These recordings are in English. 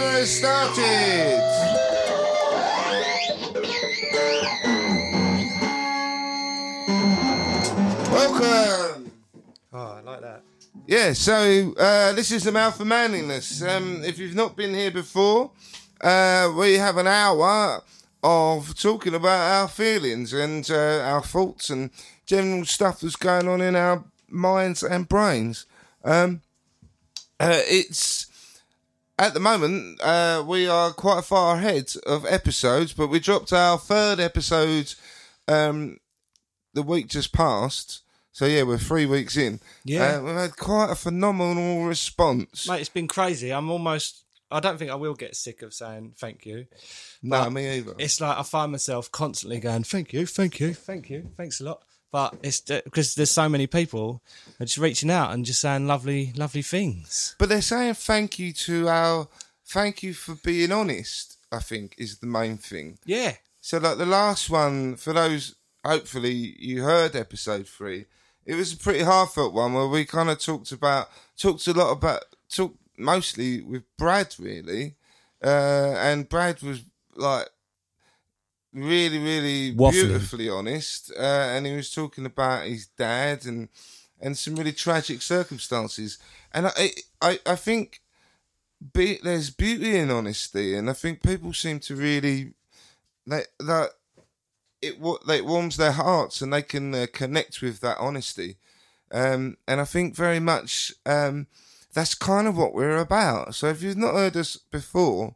Timer has started. Welcome. Oh, I like that. Yeah, so uh, this is the mouth of manliness. Um, if you've not been here before, uh, we have an hour of talking about our feelings and uh, our thoughts and general stuff that's going on in our minds and brains. Um, uh, it's at the moment uh, we are quite far ahead of episodes, but we dropped our third episode um, the week just passed. So yeah, we're three weeks in. Yeah. uh, we've had quite a phenomenal response. Mate, it's been crazy. I'm almost. I don't think I will get sick of saying thank you. no, me either. It's like I find myself constantly going, thank you, thank you, thank you, thanks a lot. But it's because there's so many people are just reaching out and just saying lovely, lovely things. But they're saying thank you to our thank you for being honest. I think is the main thing. Yeah. So like the last one for those, hopefully you heard episode three. It was a pretty heartfelt one where we kind of talked about talked a lot about talked mostly with Brad really, uh, and Brad was like really really Waffling. beautifully honest, uh, and he was talking about his dad and and some really tragic circumstances, and I I I think be, there's beauty in honesty, and I think people seem to really that that it it warms their hearts and they can uh, connect with that honesty, um, and I think very much um, that's kind of what we're about. So if you've not heard us before,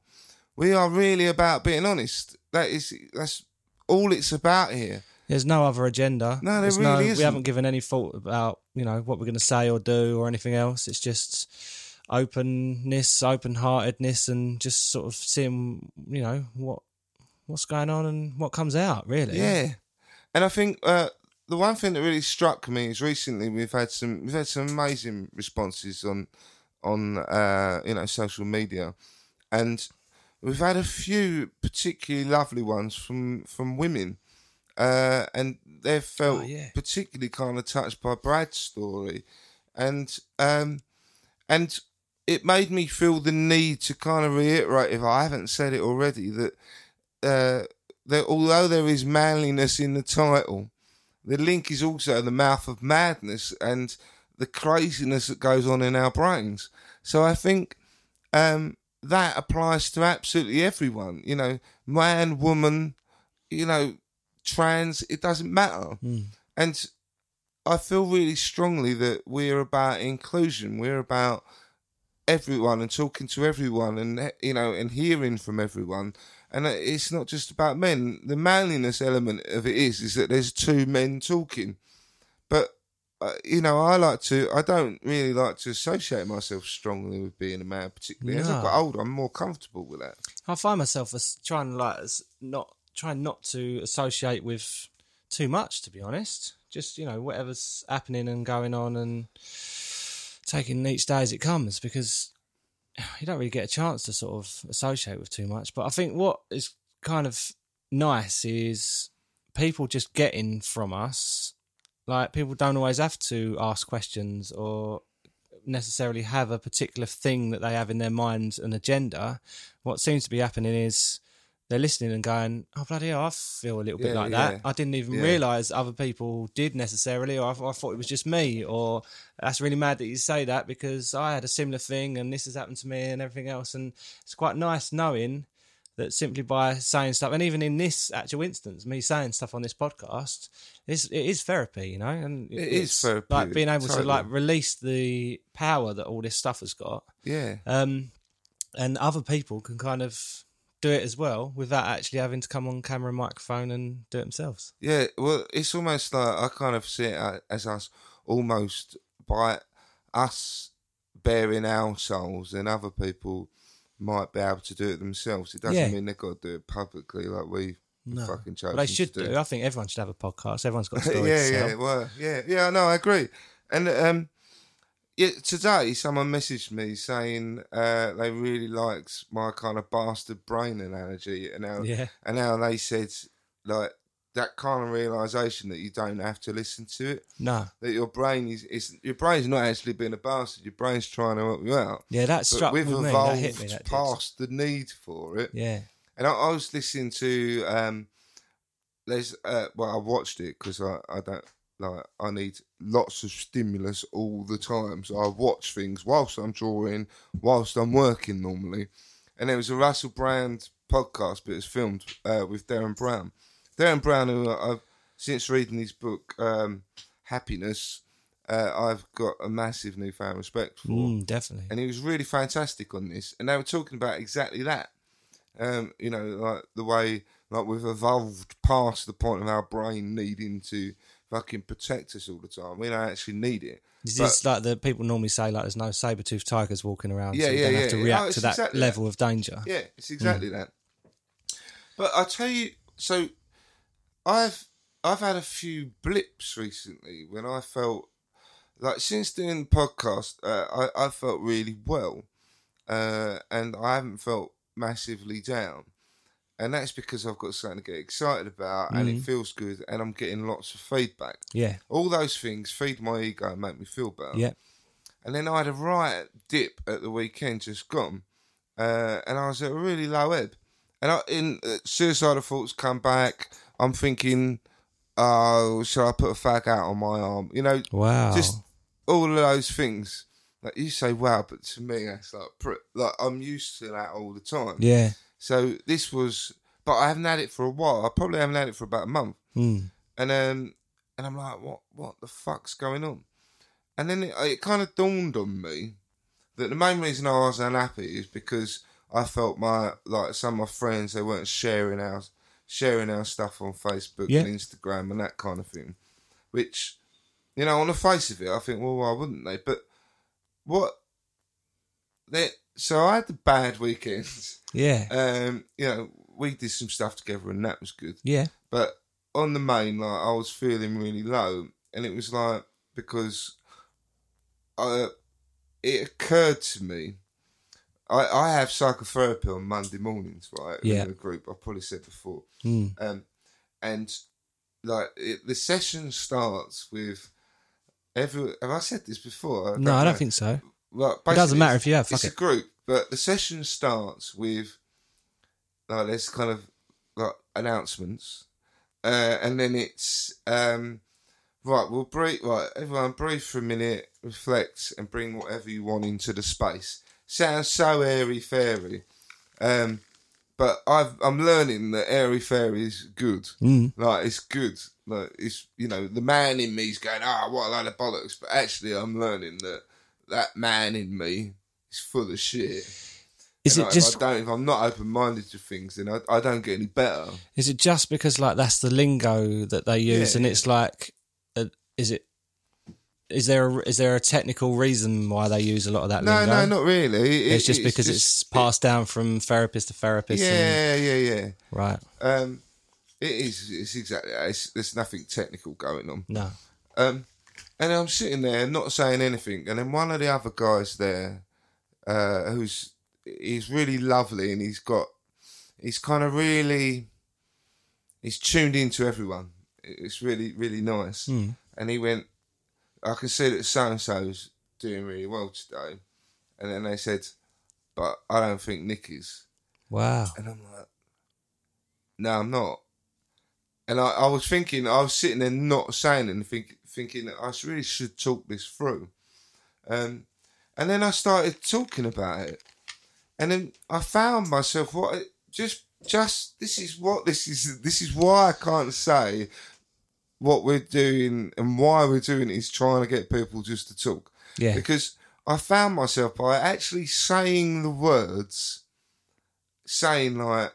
we are really about being honest. That is that's all it's about here. There's no other agenda. No, there There's really We isn't. haven't given any thought about you know what we're going to say or do or anything else. It's just openness, open heartedness, and just sort of seeing you know what what's going on and what comes out. Really. Yeah, and I think uh, the one thing that really struck me is recently we've had some we've had some amazing responses on on uh, you know social media, and we've had a few particularly lovely ones from from women, uh, and they've felt Oh, yeah. particularly kind of touched by Brad's story, and um, and it made me feel the need to kind of reiterate, if I haven't said it already, that uh, that although there is manliness in the title, the link is also the mouth of madness and the craziness that goes on in our brains. So I think um, that applies to absolutely everyone. You know, man, woman, you know, trans. It doesn't matter. Hmm. And I feel really strongly that we're about inclusion. We're about everyone and talking to everyone and you know and hearing from everyone and it's not just about men the manliness element of it is is that there's two men talking you know, I like to. I don't really like to associate myself strongly with being a man, particularly as I've got No. older. I'm more comfortable with that. I find myself as trying like as not trying not to associate with too much. To be honest, just you know whatever's happening and going on and taking each day as it comes because you don't really get a chance to sort of associate with too much. But I think what is kind of nice is people just getting from us. Like people don't always have to ask questions or necessarily have a particular thing that they have in their minds, an agenda. What seems to be happening is they're listening and going, "Oh bloody hell, I feel a little bit Yeah, like yeah. that. I didn't even Yeah. realise other people did necessarily, or I, I thought it was just me, or that's really mad that you say that because I had a similar thing and this has happened to me and everything else. And it's quite nice knowing that simply by saying stuff, and even in this actual instance, me saying stuff on this podcast, it's, it is therapy, you know, and It is it's therapy, Like being able to like release the power that all this stuff has got, Yeah, um, and other people can kind of do it as well without actually having to come on camera and microphone and do it themselves. yeah. Well, it's almost like I kind of see it as us almost by us baring our souls, and other people might be able to do it themselves. It doesn't Yeah. mean they've got to do it publicly like we No. fucking chosen But they should to do. I think everyone should have a podcast. Everyone's got a story yeah, to tell. yeah, well, yeah, yeah. No, I agree. And um, yeah, today someone messaged me saying uh, they really liked my kind of bastard brain analogy, and how Yeah. and how they said like that kind of realization that you don't have to listen to it. No. That your brain is, is your brain's not actually being a bastard. Your brain's trying to help you out. Yeah, that But struck we've with me. That evolved hit me. That did. past the need for it. Yeah. And I, I was listening to um, there's uh, well, I watched it because I, I don't like I need lots of stimulus all the time. So I watch things whilst I'm drawing, whilst I'm working normally. And there was a Russell Brand podcast, but it's filmed uh, with Derren Brown. Derren Brown, who I've since reading his book um, Happiness, uh, I've got a massive newfound respect for Mm, definitely. and he was really fantastic on this. And they were talking about exactly that. Um, you know, like the way like we've evolved past the point of our brain needing to fucking protect us all the time. We don't actually need it. it. Is But- this like the people normally say like there's no saber toothed tigers walking around, Yeah, so you yeah, don't yeah, have to yeah. react Oh, to that exactly level of danger. Yeah, it's exactly that. But I tell you, so I've I've had a few blips recently when I felt like since doing the podcast, uh, I I felt really well, uh, and I haven't felt massively down, and that's because I've got something to get excited about, and it feels good, and I'm getting lots of feedback. Yeah. All those things feed my ego and make me feel better. Yeah. And then I had a right dip at the weekend just gone, uh, and I was at a really low ebb. And I, in uh, suicidal thoughts come back. I'm thinking, oh, shall I put a fag out on my arm? You know, Wow. just all of those things. Like you say, wow, but to me, that's like, pr- like I'm used to that all the time. yeah. So this was, but I haven't had it for a while. I probably haven't had it for about a month. Mm. And um, and I'm like, what, what the fuck's going on? And then it, it kind of dawned on me that the main reason I was unhappy is because I felt my like some of my friends they weren't sharing our sharing our stuff on Facebook Yeah. and Instagram and that kind of thing, which you know on the face of it I think well why wouldn't they? But what they so I had the bad weekends. Yeah. Um, you know we did some stuff together and that was good. yeah. But on the main, like I was feeling really low, and it was like because I, it occurred to me. I, I have psychotherapy on Monday mornings, right? Yeah. In a group, I've probably said before. Mm. Um, and like it, the session starts with every. Have I said this before? No, I don't think so. Well, It doesn't matter if you have, fuck It's it. a group, but the session starts with like there's kind of like announcements, uh, and then it's um, right. We'll breathe. Right, everyone, breathe for a minute, reflect, and bring whatever you want into the space. Sounds so airy fairy, um, but I've, I'm learning that airy fairy is good. Mm. Like it's good. Like it's you know the man in me's going ah what a load of bollocks, but actually I'm learning that that man in me is full of shit. Is And it I- just If I don't, if I'm not open minded to things, then I, I don't get any better. is it just because like that's the lingo that they use Yeah, and it's like uh, is it is there a, is there a technical reason why they use a lot of that No, lingo? no, not really. It- It's just because it's passed down from therapist to therapist. and- Yeah, yeah, yeah. right. Um, it is. It's exactly. It's, there's nothing technical going on. No. Um, and I'm sitting there not saying anything, and then one of the other guys there, uh, who's he's really lovely, and he's got, he's kind of really, he's tuned into everyone. It's really, really nice. And he went, I can see that so and so's doing really well today, and then they said, but I don't think Nick is. Wow. And I'm like, no, I'm not. And I, I was thinking, I was sitting there not saying anything, thinking that I really should talk this through. Um, and then I started talking about it. And then I found myself, what, just, just, this is what, this is, this is why I can't say what we're doing and why we're doing it is trying to get people just to talk. Yeah. Because I found myself by actually saying the words, saying like,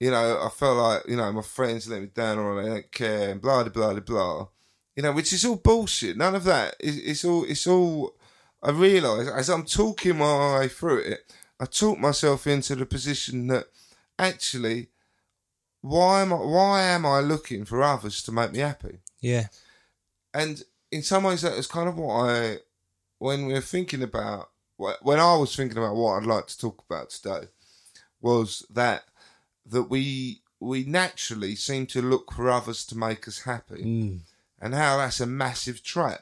you know, I felt like, you know, my friends let me down or they don't care and blah, blah, blah, blah. You know, which is all bullshit. None of that. It's, it's all, it's all, I realise as I'm talking my way through it, I talk myself into the position that actually, why am I, why am I looking for others to make me happy? Yeah. and in some ways that is kind of what I when we are thinking about when I was thinking about what I'd like to talk about today was that that we we naturally seem to look for others to make us happy mm. and how that's a massive trap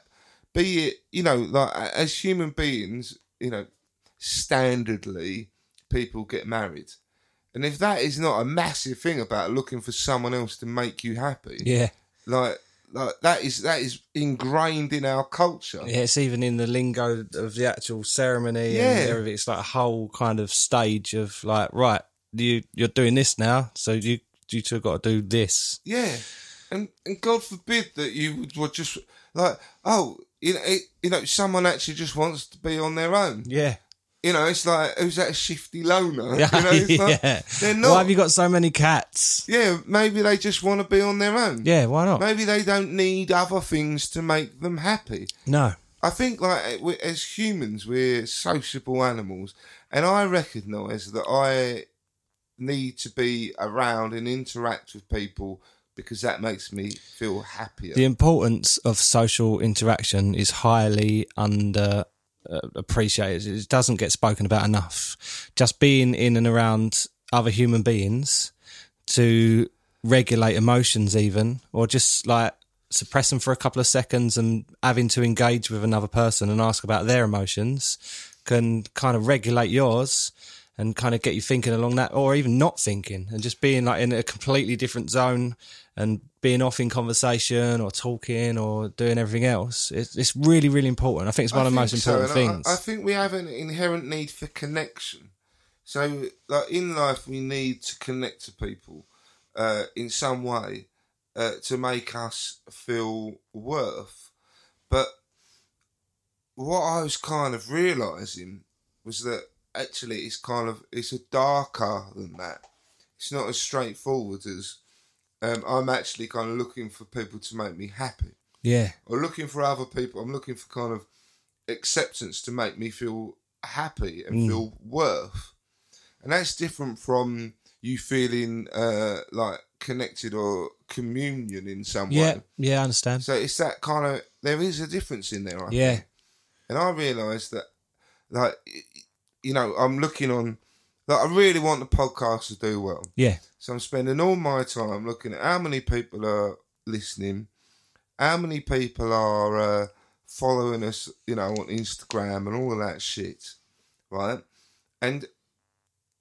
be it you know like as human beings you know standardly people get married and if that is not a massive thing about looking for someone else to make you happy Yeah. like like that is that is ingrained in our culture. Yeah, it's even in the lingo of the actual ceremony Yeah. and everything. It's like a whole kind of stage of like, right, you you're doing this now, so you you two got to do this. Yeah, and and God forbid that you would, just like oh you know it, you know someone actually just wants to be on their own. Yeah, You know, it's like who's that shifty loner? yeah, you know, it's like, yeah. they're not. Why have you got so many cats? yeah, maybe they just want to be on their own. Yeah, why not? Maybe they don't need other things to make them happy. No. I think like we- as humans, we're sociable animals, and I recognise that I need to be around and interact with people because that makes me feel happier. The importance of social interaction is highly under uh, appreciated. It doesn't get spoken about enough. Just being in and around other human beings to regulate emotions, even, or just like suppress them for a couple of seconds and having to engage with another person and ask about their emotions can kind of regulate yours and kind of get you thinking along that or even not thinking and just being like in a completely different zone and being off in conversation or talking or doing everything else it's, it's really really important i think it's one I of the most think so, important I- things I, think we have an inherent need for connection. So, like in life, we need to connect to people uh, in some way uh, to make us feel worth. But what I was kind of realizing was that actually it's kind of it's a darker than that. It's not as straightforward as um, I'm actually kind of looking for people to make me happy yeah or looking for other people. I'm looking for kind of acceptance to make me feel happy and feel worth. And that's different from you feeling uh, like connected or communion in some yeah way. yeah Yeah. i understand So it's that kind of there is a difference in there. I Yeah. think. And I realised that, like, you know, I'm looking on. Like, I really want the podcast to do well. yeah So I'm spending all my time looking at how many people are listening, how many people are uh, following us, you know, on Instagram and all of that shit, right? And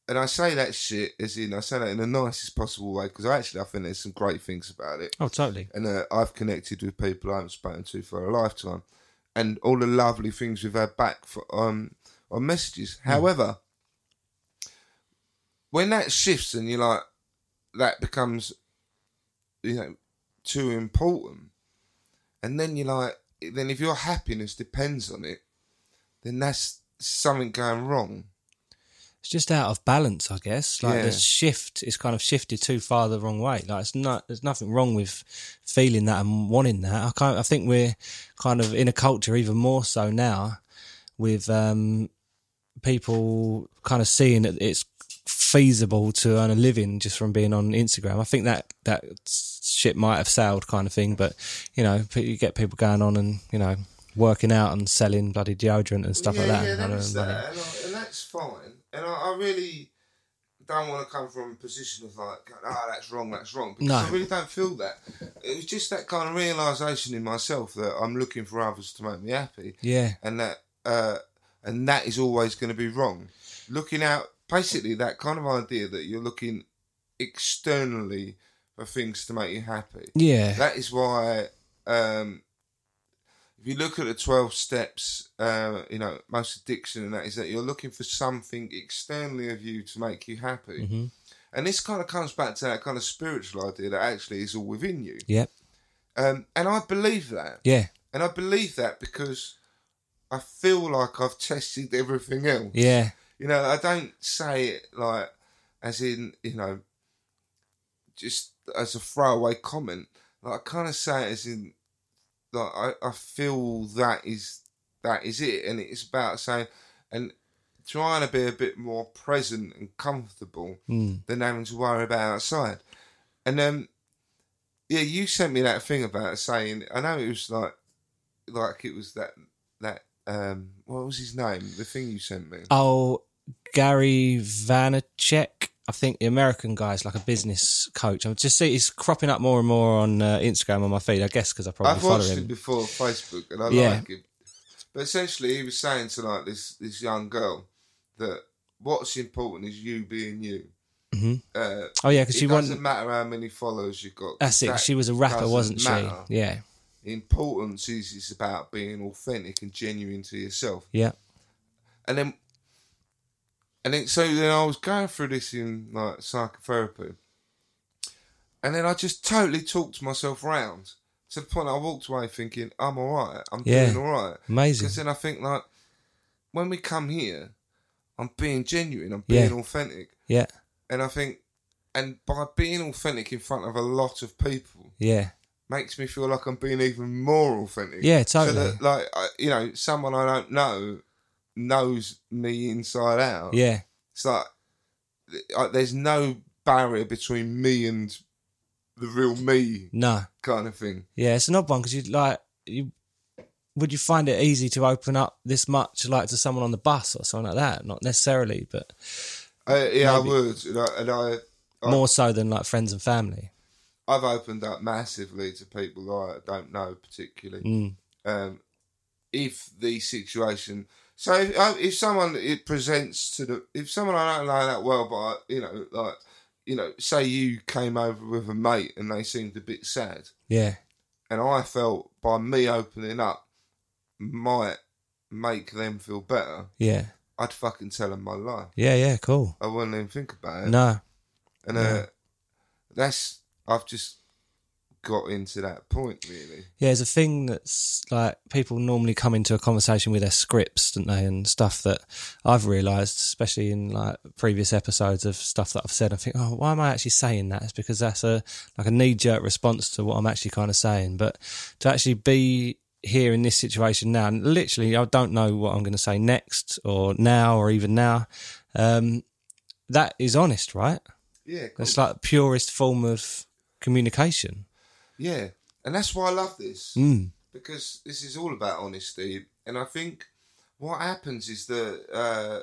and I say that shit as in I say that in the nicest possible way because actually I think there's some great things about it, oh totally and uh, I've connected with people I haven't spoken to for a lifetime, and all the lovely things we've had back for um on messages. However, when that shifts and you're like, that becomes, you know, too important, and then you're like, then if your happiness depends on it, then that's something going wrong. it's just out of balance, I guess. Like Yeah. the shift is kind of shifted too far the wrong way. Like it's not, there's nothing wrong with feeling that and wanting that. I can't, I think we're kind of in a culture even more so now with, um, people kind of seeing that it's feasible to earn a living just from being on Instagram. I think that, that shit might have sailed kind of thing, but you know, you get people going on and, you know, working out and selling bloody deodorant and stuff yeah, like that. Yeah, and they're earning that, and, I, and that's fine. And I, I really don't want to come from a position of like, oh, that's wrong, that's wrong. Because No. I really don't feel that. It was just that kind of realization in myself that I'm looking for others to make me happy, Yeah. and that uh, and that is always going to be wrong. Looking out, basically, that kind of idea that you're looking externally for things to make you happy. Yeah. That is why, um, if you look at the 12 steps, uh, you know, most addiction and that is that you're looking for something externally of you to make you happy. Mm-hmm. And this kind of comes back to that kind of spiritual idea that actually is all within you. Yep. Um, and I believe that. Yeah. And I believe that because I feel like I've tested everything else. Yeah. You know, I don't say it like as in, you know, just as a throwaway comment. Like I kind of say it as in, like I, I feel that is that is it, and it's about saying and trying to be a bit more present and comfortable Mm. than having to worry about outside. And um, yeah, you sent me that thing about saying. I know it was like, like it was that that um, what was his name? The thing you sent me. Oh, Gary Vaynerchuk. I think the American guy's like a business coach. I just see he's cropping up more and more on uh, Instagram on my feed. I guess because I probably I've follow watched him. him before on Facebook, and I Yeah. like him. But essentially, he was saying to like this this young girl that what's important is you being you. hmm Uh, Oh yeah, because she doesn't wasn't. matter how many followers you've got. That's it. that She was a rapper, wasn't matter. she? Yeah. The importance is it's about being authentic and genuine to yourself. Yeah. And then, and then, so then I was going through this in like psychotherapy, and then I just totally talked myself round to the point I walked away thinking I'm all right. I'm Yeah. doing all right. Amazing. Because then I think like when we come here, I'm being genuine. I'm Yeah. being authentic, Yeah. and I think, and by being authentic in front of a lot of people, Yeah. makes me feel like I'm being even more authentic. Yeah, So totally. that, like, I, you know, someone I don't know knows me inside out. Yeah. It's like uh, there's no barrier between me and the real me No. kind of thing. Yeah, it's an odd one because you like you. Would you find it easy to open up this much, like to someone on the bus or something like that? Not necessarily, but Uh, yeah, Maybe. I would, and I, and I Oh. more so than like friends and family. I've opened up massively to people I don't know particularly. Mm. um, if the situation. So if, uh, if someone it presents to the if someone I don't know that well, but I, you know, like you know, say you came over with a mate and they seemed a bit sad, Yeah. and I felt by me opening up might make them feel better. Yeah. I'd fucking tell them my life. Yeah. Yeah. Cool. I wouldn't even think about it. No. and uh, yeah. that's I've just got into that point really. Yeah, there's a thing that's like people normally come into a conversation with their scripts, don't they, and stuff that I've realised, especially in like previous episodes of stuff that I've said. I think, oh, why am I actually saying that? It's because that's a like a knee jerk response to what I'm actually kind of saying. But to actually be here in this situation now, and literally, I don't know what I'm going to say next, or now, or even now. Um, that is honest, right? Yeah. That's like purest form of communication. Yeah, and that's why I love this Mm. because this is all about honesty. And I think what happens is that uh,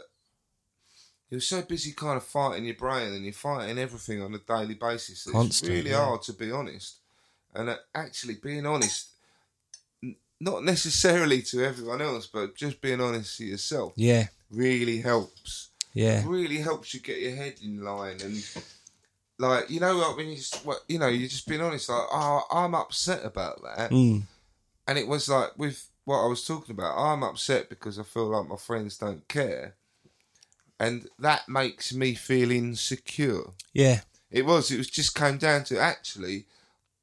you're so busy kind of fighting your brain and you're fighting everything on a daily basis. That Constant, it's really yeah. hard to be honest. And uh, actually, being honest, n- not necessarily to everyone else, but just being honest to yourself, Yeah, really helps yeah. really helps you get your head in line and like you know like when you just what you know you're just being honest like oh I'm upset about that. Mm. and it was like with what I was talking about I'm upset because I feel like my friends don't care. And that makes me feel insecure. Yeah, it was it was just came down to actually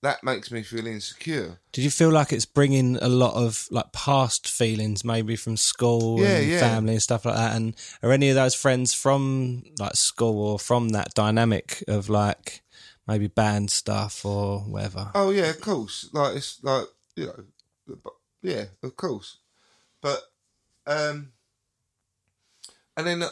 that makes me feel insecure. Did you feel like it's bringing a lot of like past feelings, maybe from school Yeah, and yeah. family and stuff like that? And are any of those friends from like school or from that dynamic of like maybe band stuff or whatever? Oh yeah, of course. Like it's like you know, yeah, of course. But um, and then uh,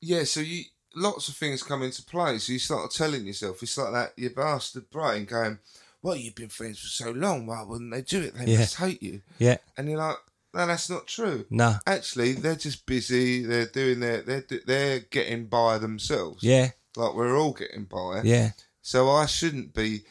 yeah, so you lots of things come into play. So you start telling yourself it's like that your bastard brain going, "Well, you've been friends for so long. Why wouldn't they do it? They Yeah. must hate you." Yeah, And you're like, "No, that's not true." no, Actually, they're just busy. They're doing their they're they're getting by themselves. yeah, like we're all getting by. yeah, So I shouldn't be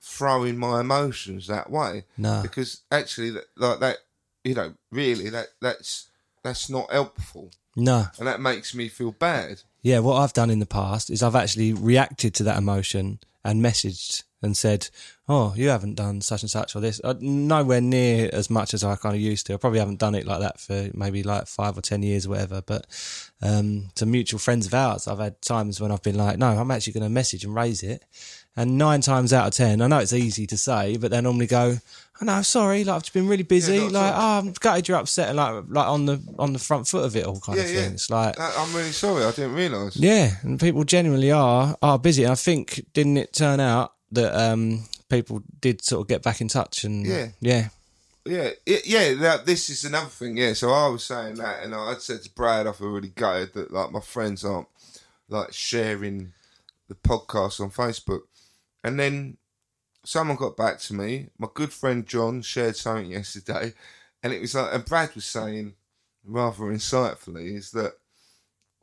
throwing my emotions that way. No. Because actually, that, like that, you know, really, that that's that's not helpful, no. and that makes me feel bad. Yeah, what I've done in the past is I've actually reacted to that emotion and messaged and said, "Oh, you haven't done such and such or this." Uh, nowhere near as much as I kind of used to. I probably haven't done it like that for maybe like five or ten years or whatever. But um, to mutual friends of ours, I've had times when I've been like, "No, I'm actually going to message and raise it." And nine times out of ten, I know it's easy to say, but they normally go, "Oh no, sorry, like I've just been really busy. Yeah, like, oh, I'm gutted you're upset, and like, like on the on the front foot of it all, kind Yeah, of yeah. It's like, I- I'm really sorry. I didn't realise. yeah, and people genuinely are are busy. And I think didn't it turn out that um, people did sort of get back in touch and Yeah. yeah, Yeah, yeah. That, this is another thing. Yeah, so I was saying that, and I said to Brad, I feel really gutted that like my friends aren't like sharing the podcast on Facebook. And then someone got back to me. My good friend John shared something yesterday, and it was like, and Brad was saying rather insightfully is that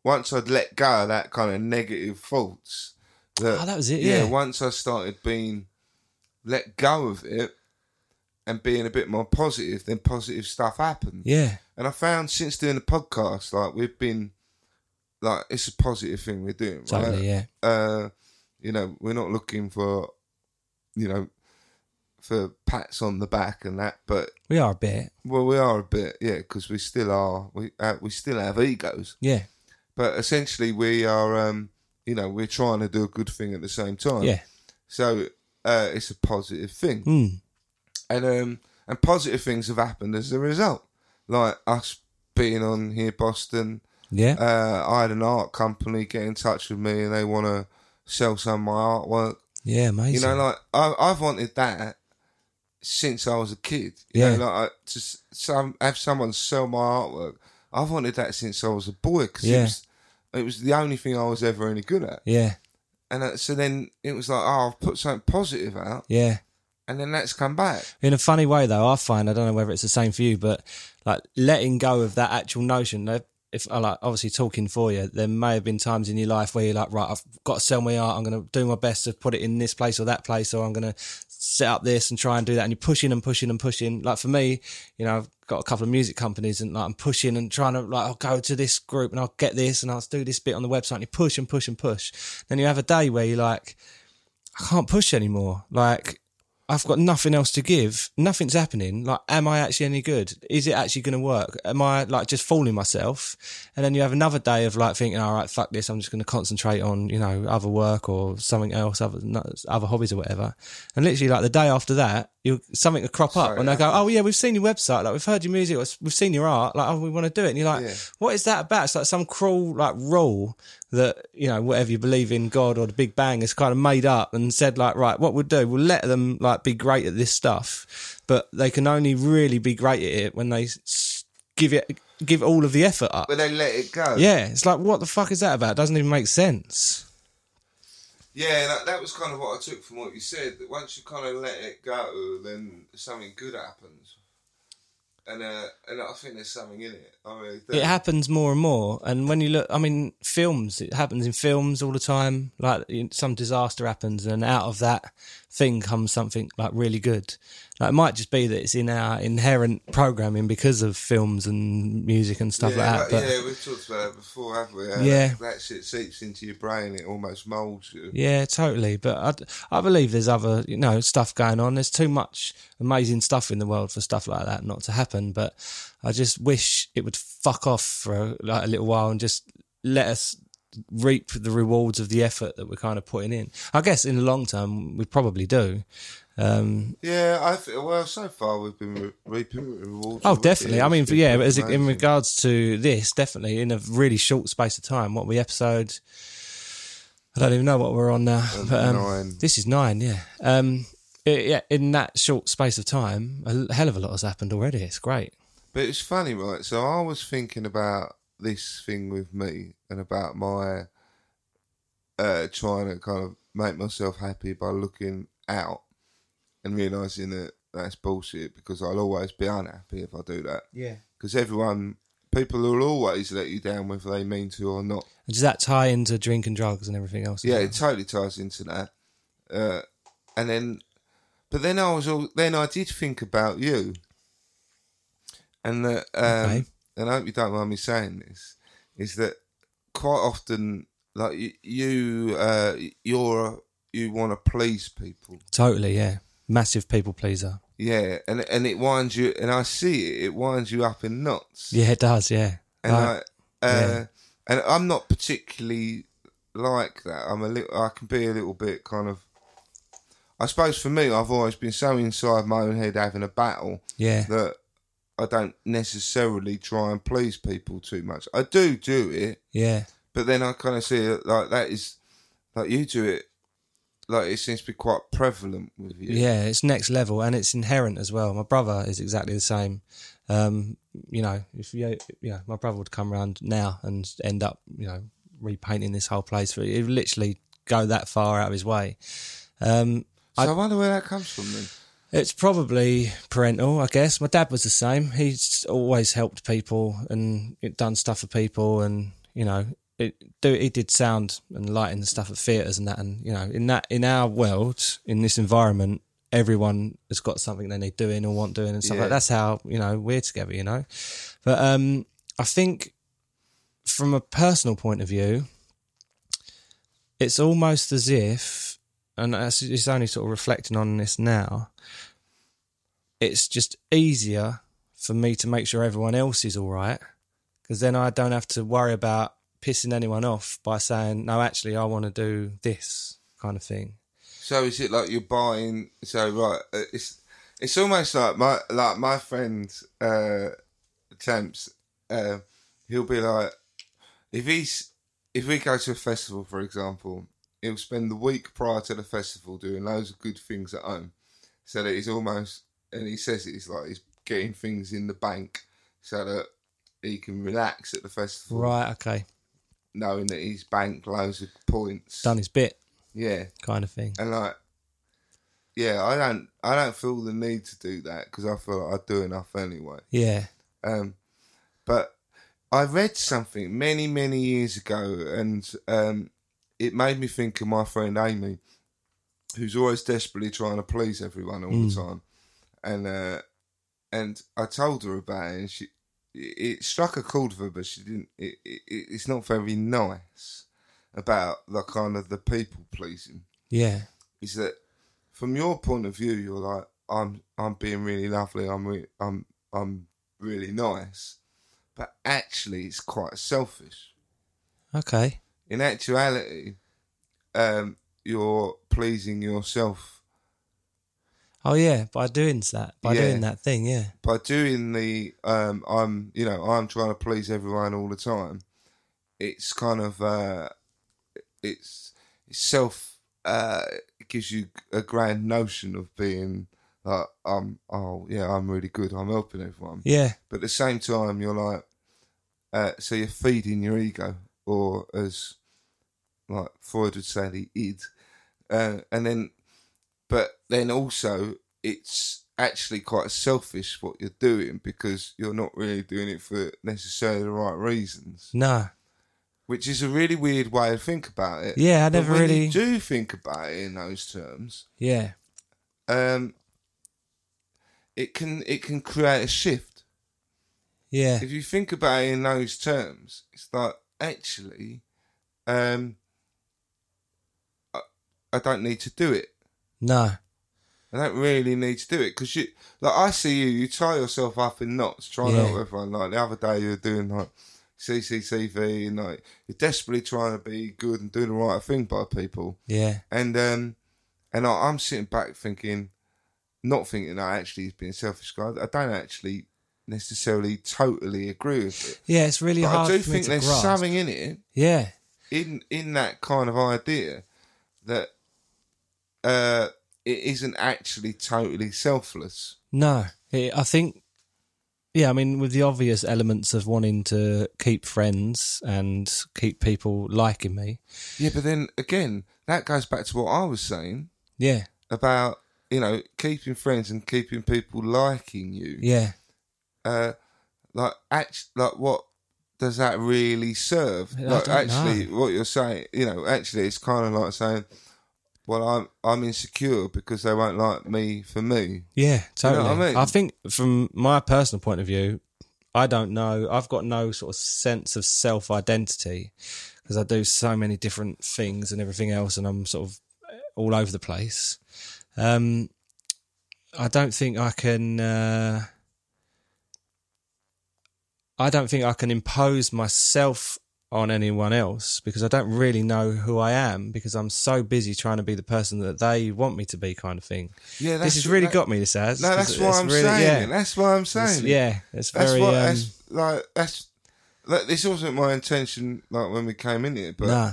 once I'd let go of that kind of negative thoughts, that, Oh, that was it, yeah. once I started being let go of it and being a bit more positive, then positive stuff happened. yeah, And I found since doing the podcast, like we've been like it's a positive thing we're doing, right? totally, yeah, Uh, you know, we're not looking for, you know, for pats on the back and that, but we are a bit, well, we are a bit, yeah, because we still are, we uh, we still have egos, yeah, but essentially we are, um, you know, we're trying to do a good thing at the same time. yeah, So uh, it's a positive thing, mm. and um, and positive things have happened as a result, like us being on here, Boston. yeah, Uh, I had an art company get in touch with me, and they want to sell some of my artwork. yeah, amazing. You know, like I, I've wanted that since I was a kid. You Yeah. know, like I, to some have someone sell my artwork. I've wanted that since I was a boy because Yeah. it, was, it was the only thing I was ever any good at. yeah, And uh, so then it was like, oh, I've put something positive out, yeah. and then that's come back. In a funny way, though, I find I don't know whether it's the same for you, but like letting go of that actual notion. that If I like obviously talking for you, there may have been times in your life where you're like, right, I've got to sell my art. I'm going to do my best to put it in this place or that place, or I'm going to set up this and try and do that. And you're pushing and pushing and pushing. Like for me, you know, I've got a couple of music companies and like I'm pushing and trying to like, I'll go to this group and I'll get this and I'll do this bit on the website. And you push and push and push. Then you have a day where you're like, I can't push anymore. Like, I've got nothing else to give. Nothing's happening. Like, am I actually any good? Is it actually going to work? Am I like just fooling myself? And then you have another day of like thinking, all right, fuck this. I'm just going to concentrate on, you know, other work or something else, other, other hobbies or whatever. And literally like the day after that, you something will crop up Sorry, and they go, oh yeah, we've seen your website. Like we've heard your music. or We've seen your art. Like, oh, we want to do it. And you're like, Yeah. what is that about? It's like some cruel like rule that you know whatever you believe in God or the Big bang is kind of made up and said like right what we'll do we'll let them like be great at this stuff but they can only really be great at it when they give it give all of the effort up But they let it go. yeah it's like what the fuck is that about it doesn't even make sense Yeah, that, that was kind of what I took from what you said. That once you kind of let it go, then something good happens. And uh, and I think there's something in it. I it happens more and more and when you look i mean films it happens in films all the time like some disaster happens and out of that thing comes something like really good like it might just be that it's in our inherent programming because of films and music and stuff yeah, like that but yeah, we've talked about it before, haven't we? How Yeah. that, that shit seeps into your brain. It almost molds you. Yeah, totally. But I, I believe there's other, you know, stuff going on. There's too much amazing stuff in the world for stuff like that not to happen. But I just wish it would fuck off for like a little while and just let us reap the rewards of the effort that we're kind of putting in. I guess in the long term, we probably do. Um, Yeah, I th- well, so far we've been re- reaping rewards. oh, definitely. I mean, yeah, as in regards to this, definitely in a really short space of time. What we episode? I don't even know what we're on now. But, um, nine. This is nine. Yeah. Um, it- yeah. In that short space of time, a hell of a lot has happened already. It's great. But it's funny, right? So I was thinking about this thing with me and about my uh, trying to kind of make myself happy by looking out and realizing that that's bullshit because I'll always be unhappy if I do that. Yeah. Because everyone, people will always let you down whether they mean to or not. And Does that tie into drink and drugs and everything else? Yeah, well? it totally ties into that. Uh, and then, but then I was all, then I did think about you, and that, um, Okay. And I hope you don't mind me saying this, is that quite often, like you, you uh, you're you want to please people, totally. Yeah. Massive people pleaser. yeah, and and it winds you, and I see it, it winds you up in knots, Yeah, it does. Yeah. and Like, I, uh, yeah. and I'm not particularly like that. I'm a little. I can be a little bit kind of. I suppose for me, I've always been so inside my own head having a battle yeah. that I don't necessarily try and please people too much. I do do it, Yeah. but then I kind of see it like that is like you do it. Like it seems to be quite prevalent with you. Yeah, it's next level and it's inherent as well. My brother is exactly the same. Um, you know, if you, yeah, my brother would come around now and end up, you know, repainting this whole place. For it would literally go that far out of his way. Um, So I, wonder where that comes from then. It's probably parental, I guess. My dad was the same. He's always helped people and done stuff for people, and you know, it do he did sound and lighting and stuff at theatres and that. And you know, in that in our world, in this environment, everyone has got something they need doing or want doing and stuff Yeah. like. That's how you know we're together. You know, but um, I think from a personal point of view, it's almost as if, and it's only sort of reflecting on this now, it's just easier for me to make sure everyone else is all right because then I don't have to worry about pissing anyone off by saying, no, actually, I want to do this kind of thing. So is it like you're buying? So right, uh, it's it's almost like my like my friend uh, Temps. Uh, he'll be like, if he's if we go to a festival, for example, he'll spend the week prior to the festival doing loads of good things at home, so that he's almost and he says it's like he's getting things in the bank so that he can relax at the festival, Right, okay. knowing that he's banked loads of points. Done his bit Yeah, kind of thing. and like yeah i don't i don't feel the need to do that because i feel like i do enough anyway Yeah. um but i read something many many years ago and um it made me think of my friend amy who's always desperately trying to please everyone all the time and uh and i told her about it and she it struck a chord with her but she didn't it, it, it's not very nice about the kind of the people pleasing Yeah. is that from your point of view, you're like, I'm I'm being really lovely, I'm re- I'm I'm really nice, but actually, it's quite selfish. Okay. In actuality, um, you're pleasing yourself Oh, yeah. By doing that, by Yeah. doing that thing, yeah. by doing the um, I'm you know I'm trying to please everyone all the time. It's kind of uh, it's, it's self. Uh, it gives you a grand notion of being like I'm. Oh yeah, I'm really good. I'm helping everyone. Yeah. But at the same time, you're like, uh, so you're feeding your ego, or as like Freud would say, the id, uh, and then, but then also it's actually quite selfish what you're doing because you're not really doing it for necessarily the right reasons, No. which is a really weird way to think about it. Yeah, I never really- You do think about it in those terms. Yeah. Um, it can it can create a shift. Yeah. if you think about it in those terms, it's like actually, um, I, I don't need to do it. No. I don't really need to do it because you, like, I see you, you tie yourself up in knots trying Yeah. to help everyone. Like the other day, you were doing like CCTV and like you're desperately trying to be good and do the right thing by people. Yeah. And um, and I, I'm sitting back thinking, not thinking that actually he's being selfish. guy. I don't actually necessarily totally agree with it. Yeah, it's really But hard I do think there's grasp. something in it, Yeah. in in that kind of idea, that uh, it isn't actually totally selfless. No, it, I think, yeah, I mean, with the obvious elements of wanting to keep friends and keep people liking me. Yeah, but then again, that goes back to what I was saying Yeah, about you know keeping friends and keeping people liking you. yeah, uh, like act, like what does that really serve? I like actually, what you're saying, you know, actually, it's kind of like saying, "Well, I'm I'm insecure because they won't like me for me." yeah, know totally. what I mean? think from my personal point of view, I don't know. I've got no sort of sense of self identity because I do so many different things and everything else, and I'm sort of all over the place. Um, I don't think I can. Uh, I don't think I can impose myself on anyone else because I don't really know who I am because I'm so busy trying to be the person that they want me to be, kind of thing. Yeah, this has really that- got me. This has. No, that's what I'm really- saying. Yeah, That's what I'm It's- saying. yeah, it's that's very. what. um, that's like that's. Like, this wasn't my intention, like when we came in here, but nah,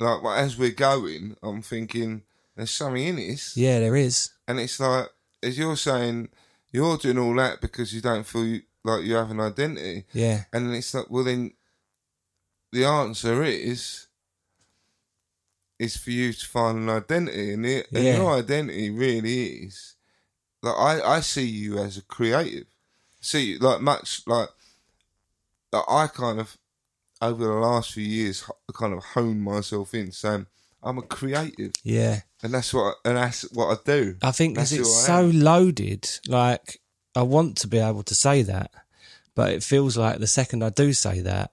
like well, as we're going, I'm thinking there's something in this, yeah, there is. and it's like as you're saying, you're doing all that because you don't feel you, like you have an identity, Yeah, and then it's like, well, then the answer is is for you to find an identity, and, it, and Yeah. your identity really is like I I see you as a creative, see like much like that. I kind of over the last few years kind of honed myself in saying I'm a creative, yeah. and that's what and that's what I do. I think because it's so loaded. Like I want to be able to say that, but it feels like the second I do say that,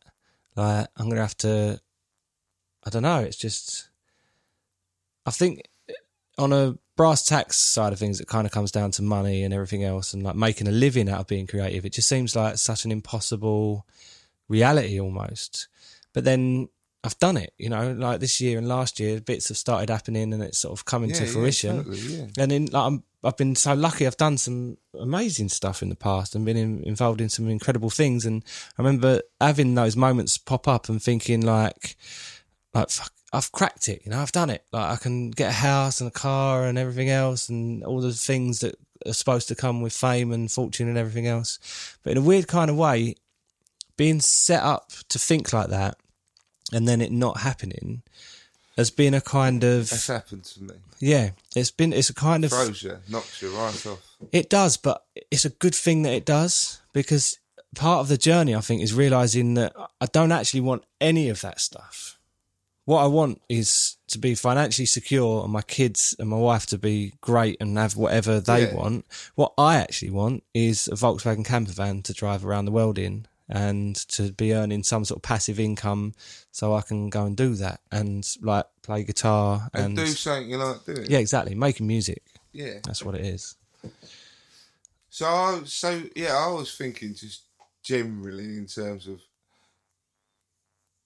like I'm gonna have to. I don't know. It's just. I think on a brass tacks side of things, it kind of comes down to money and everything else, and like making a living out of being creative. It just seems like such an impossible reality almost. But then I've done it, you know, like this year and last year, bits have started happening and it's sort of coming Yeah, to yeah, fruition. totally, yeah. And in, like, I'm, I've been so lucky. I've done some amazing stuff in the past and been in, involved in some incredible things. And I remember having those moments pop up and thinking like, like fuck, I've cracked it. You know, I've done it. Like I can get a house and a car and everything else and all the things that are supposed to come with fame and fortune and everything else. But in a weird kind of way, being set up to think like that and then it not happening has been a kind of That's happened to me. yeah. It's been it's a kind of Throws you, knocks you right off. it does, but it's a good thing that it does because part of the journey, I think, is realizing that I don't actually want any of that stuff. What I want is to be financially secure and my kids and my wife to be great and have whatever they Yeah. want. What I actually want is a Volkswagen camper van to drive around the world in and to be earning some sort of passive income so I can go and do that and like play guitar And, and, do something you like doing. yeah, exactly, making music. Yeah. That's what it is. So I so yeah, I was thinking just generally in terms of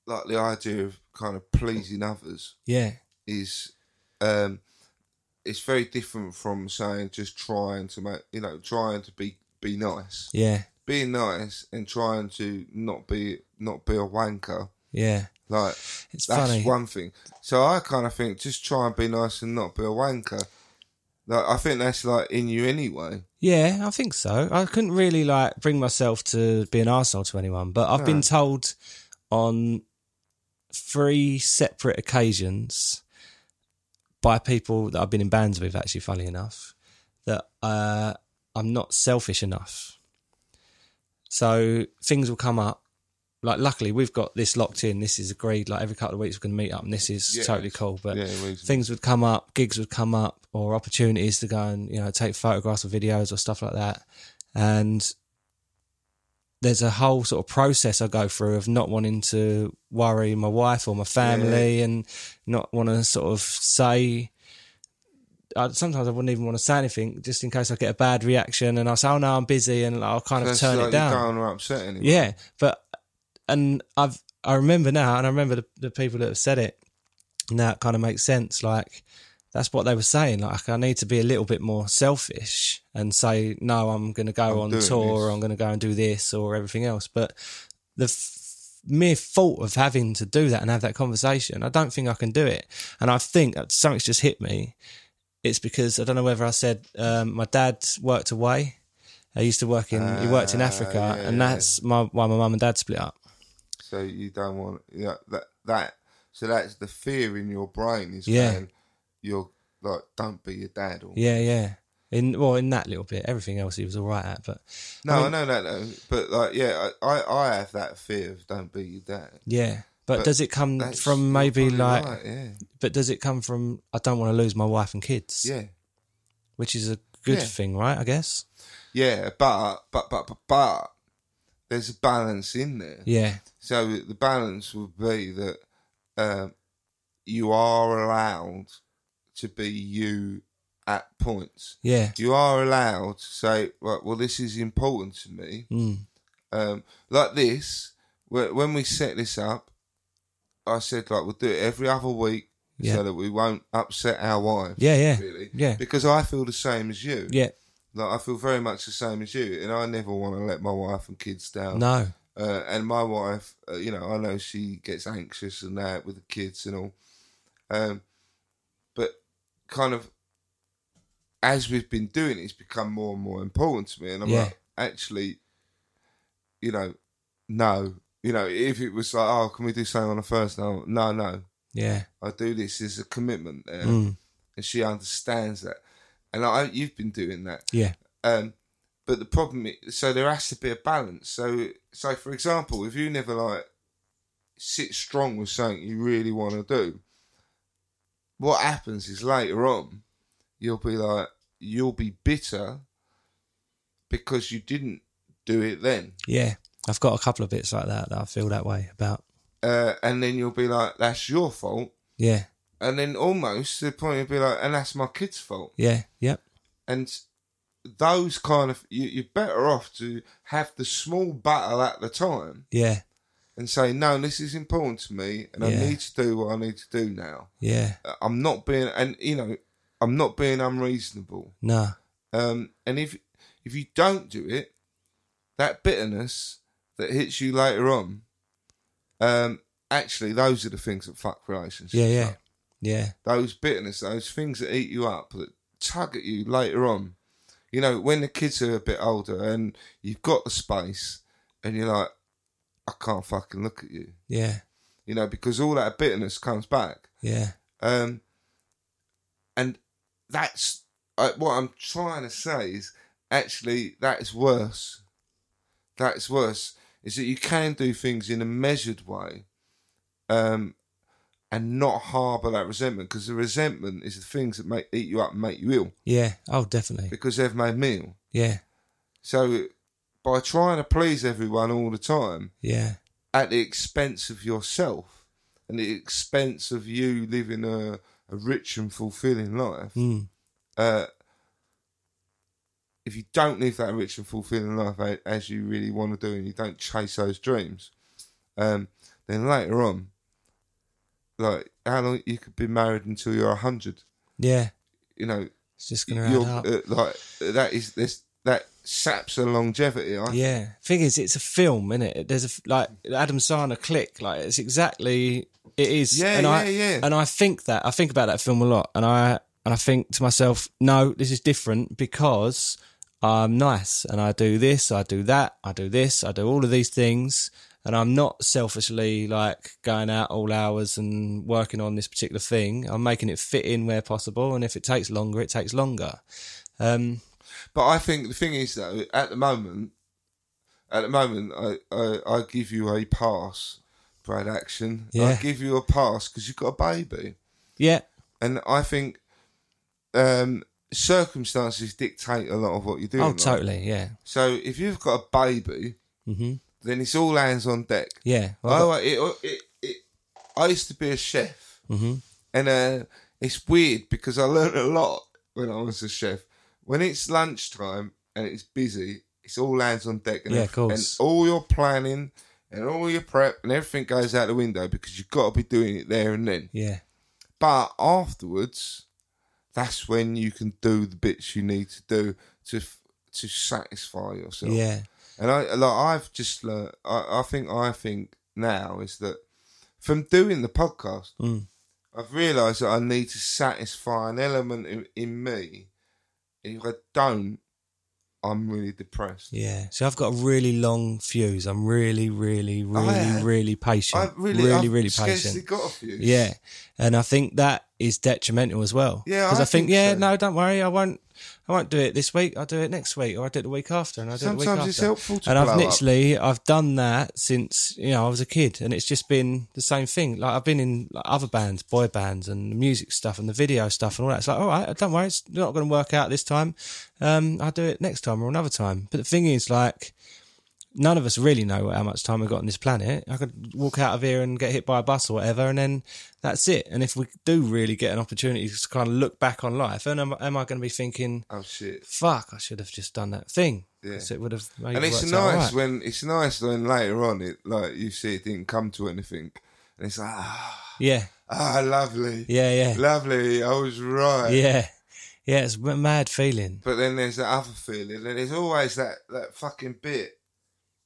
like the idea of kind of pleasing others Yeah. is um it's very different from saying just trying to make you know, trying to be be nice. Yeah. Being nice and trying to not be not be a wanker. Yeah. Like It's that's funny. one thing. So I kind of think just try and be nice and not be a wanker. Like I think that's like in you anyway. Yeah, I think so. I couldn't really like bring myself to be an arsehole to anyone, but I've been told on three separate occasions by people that I've been in bands with, actually, funny enough, that uh, I'm not selfish enough. So things will come up. Like, luckily, we've got this locked in. This is agreed. Like, every couple of weeks, we're going to meet up, and this is Yeah. totally cool. But Yeah, things would come up, gigs would come up, or opportunities to go and you know take photographs or videos or stuff like that. And there's a whole sort of process I go through of not wanting to worry my wife or my family, and not want to sort of say. I, sometimes I wouldn't even want to say anything, just in case I get a bad reaction, and I say, "Oh no, I'm busy," and I'll kind of turn like it down. You're going or upsetting him. Yeah, but and I've I remember now, and I remember the, the people that have said it. Now it kind of makes sense. Like that's what they were saying. Like I need to be a little bit more selfish and say no. I'm going to go I'm on tour, or. I'm going to go and do this or everything else. But the f- mere thought of having to do that and have that conversation, I don't think I can do it. And I think that something's just hit me. It's because I don't know whether I said um, my dad worked away. I used to work in. he worked in Ah, Africa, yeah, and yeah. that's my why my mum and dad split up. So you don't want yeah that that so that's the fear in your brain is Yeah. you're like don't be your dad or Yeah, yeah. In well, in that little bit, everything else he was all right at, but no I I, know that no but like yeah I, I I have that fear of don't be your dad. yeah. But, But does it come from maybe like? right, yeah But does it come from I don't want to lose my wife and kids? yeah which is a good Yeah. thing, right? I guess. yeah but but but but but there's a balance in there. Yeah, So the balance would be that um, you are allowed to be you at points. yeah, You are allowed to say, right, well, this is important to me. mm. Um, like this, when we set this up, I said, like, we'll do it every other week Yeah. so that we won't upset our wives. Yeah, yeah, Really. yeah. Because I feel the same as you. yeah. Like, I feel very much the same as you. And I never want to let my wife and kids down. No, Uh, and my wife, uh, you know, I know she gets anxious and that with the kids and all. Um, but kind of as we've been doing it, it's become more and more important to me. And I'm Yeah. like, actually, you know, no. You know, if it was like, oh, can we do something on the first? No, no, no. yeah, I do this. There's a commitment there. Mm. And she understands that. And I, you've been doing that. yeah, Um, but the problem is, so there has to be a balance. So, so for example, if you never like sit strong with something you really want to do, what happens is later on, you'll be like, you'll be bitter because you didn't do it then. yeah. I've got a couple of bits like that that I feel that way about. Uh, and then you'll be like, that's your fault. Yeah, And then almost the point you'll be like, and that's my kid's fault. yeah, yep, and those kind of you, you're better off to have the small battle at the time yeah, and say no this is important to me and i need to do what i need to do now yeah. Uh, i'm not being and you know i'm not being unreasonable No, um and if if you don't do it that bitterness that hits you later on um actually those are the things that fuck relationships yeah, yeah, up yeah, those bitterness, those things that eat you up, that tug at you later on. You know, when the kids are a bit older and you've got the space and you're like, I can't fucking look at you. yeah, You know, because all that bitterness comes back. yeah, Um, and that's uh, what I'm trying to say is actually that is worse. That's worse. Is that you can do things in a measured way, um, and not harbour that resentment because the resentment is the things that make eat you up and make you ill yeah. Oh, definitely. because they've made me ill. Yeah, So by trying to please everyone all the time yeah, at the expense of yourself and the expense of you living a, a rich and fulfilling life, mm. uh, if you don't live that rich and fulfilling life as you really want to do and you don't chase those dreams, um, then later on, like how long you could be married until you're a hundred, yeah. you know, It's just gonna add up. uh, like that is this that saps the longevity. I Yeah. Thing is, it's a film, isn't it? There's a like Adam Sandler click. Like it's exactly it is. Yeah, and I, yeah, yeah. And I think that I think about that film a lot, and I and I think to myself, no, this is different because I'm nice and I do this, I do that, I do this, I do all of these things, and I'm not selfishly like going out all hours and working on this particular thing. I'm making it fit in where possible, and if it takes longer, it takes longer. Um, But I think the thing is though, at the moment, at the moment, I I, I give you a pass, Brad Action. I give you a pass because you've got a baby, yeah, and I think um, circumstances dictate a lot of what you do. oh, in life. totally, yeah, So if you've got a baby, hmm then it's all hands on deck. yeah. Well, Oh, it, it, it, I used to be a chef, hmm and uh, it's weird because I learned a lot when I was a chef. When it's lunchtime and it's busy, it's all hands on deck. And Yeah, of course. And all your planning and all your prep and everything goes out the window because you've got to be doing it there and then. Yeah. But afterwards, that's when you can do the bits you need to do to to satisfy yourself. Yeah. And I like I've just learned. I, I think I think now is that from doing the podcast, Mm. I've realised that I need to satisfy an element in, in me. If I don't, I'm really depressed. Yeah. So I've got a really long fuse. I'm really, really, really, really patient. I really, really, I've really scarcely patient. got a few. Yeah. And I think that is detrimental as well. Yeah, Because I I, think, think yeah, so. no, don't worry. I won't, I won't do it this week. I'll do it next week or I do it the week after and I'll do it the week Sometimes after. it's helpful to and I've blow up. literally, I've done that since, you know, I was a kid and it's just been the same thing. Like I've been in like, other bands, boy bands and the music stuff and the video stuff and all that. It's like, all right, don't worry. It's not going to work out this time. Um, I'll do it next time or another time. But the thing is like, none of us really know how much time we've got on this planet. I could walk out of here and get hit by a bus or whatever, and then that's it. And if we do really get an opportunity to kind of look back on life, then am, am I going to be thinking, Oh shit! "Fuck, I should have just done that thing"? Yeah. It would have. And it's nice right. when it's nice when later on it like you see it didn't come to anything, and it's like ah, Yeah, ah lovely, yeah, yeah, lovely. I was right. yeah, yeah. It's a mad feeling. But then there's that other feeling, and there's always that that fucking bit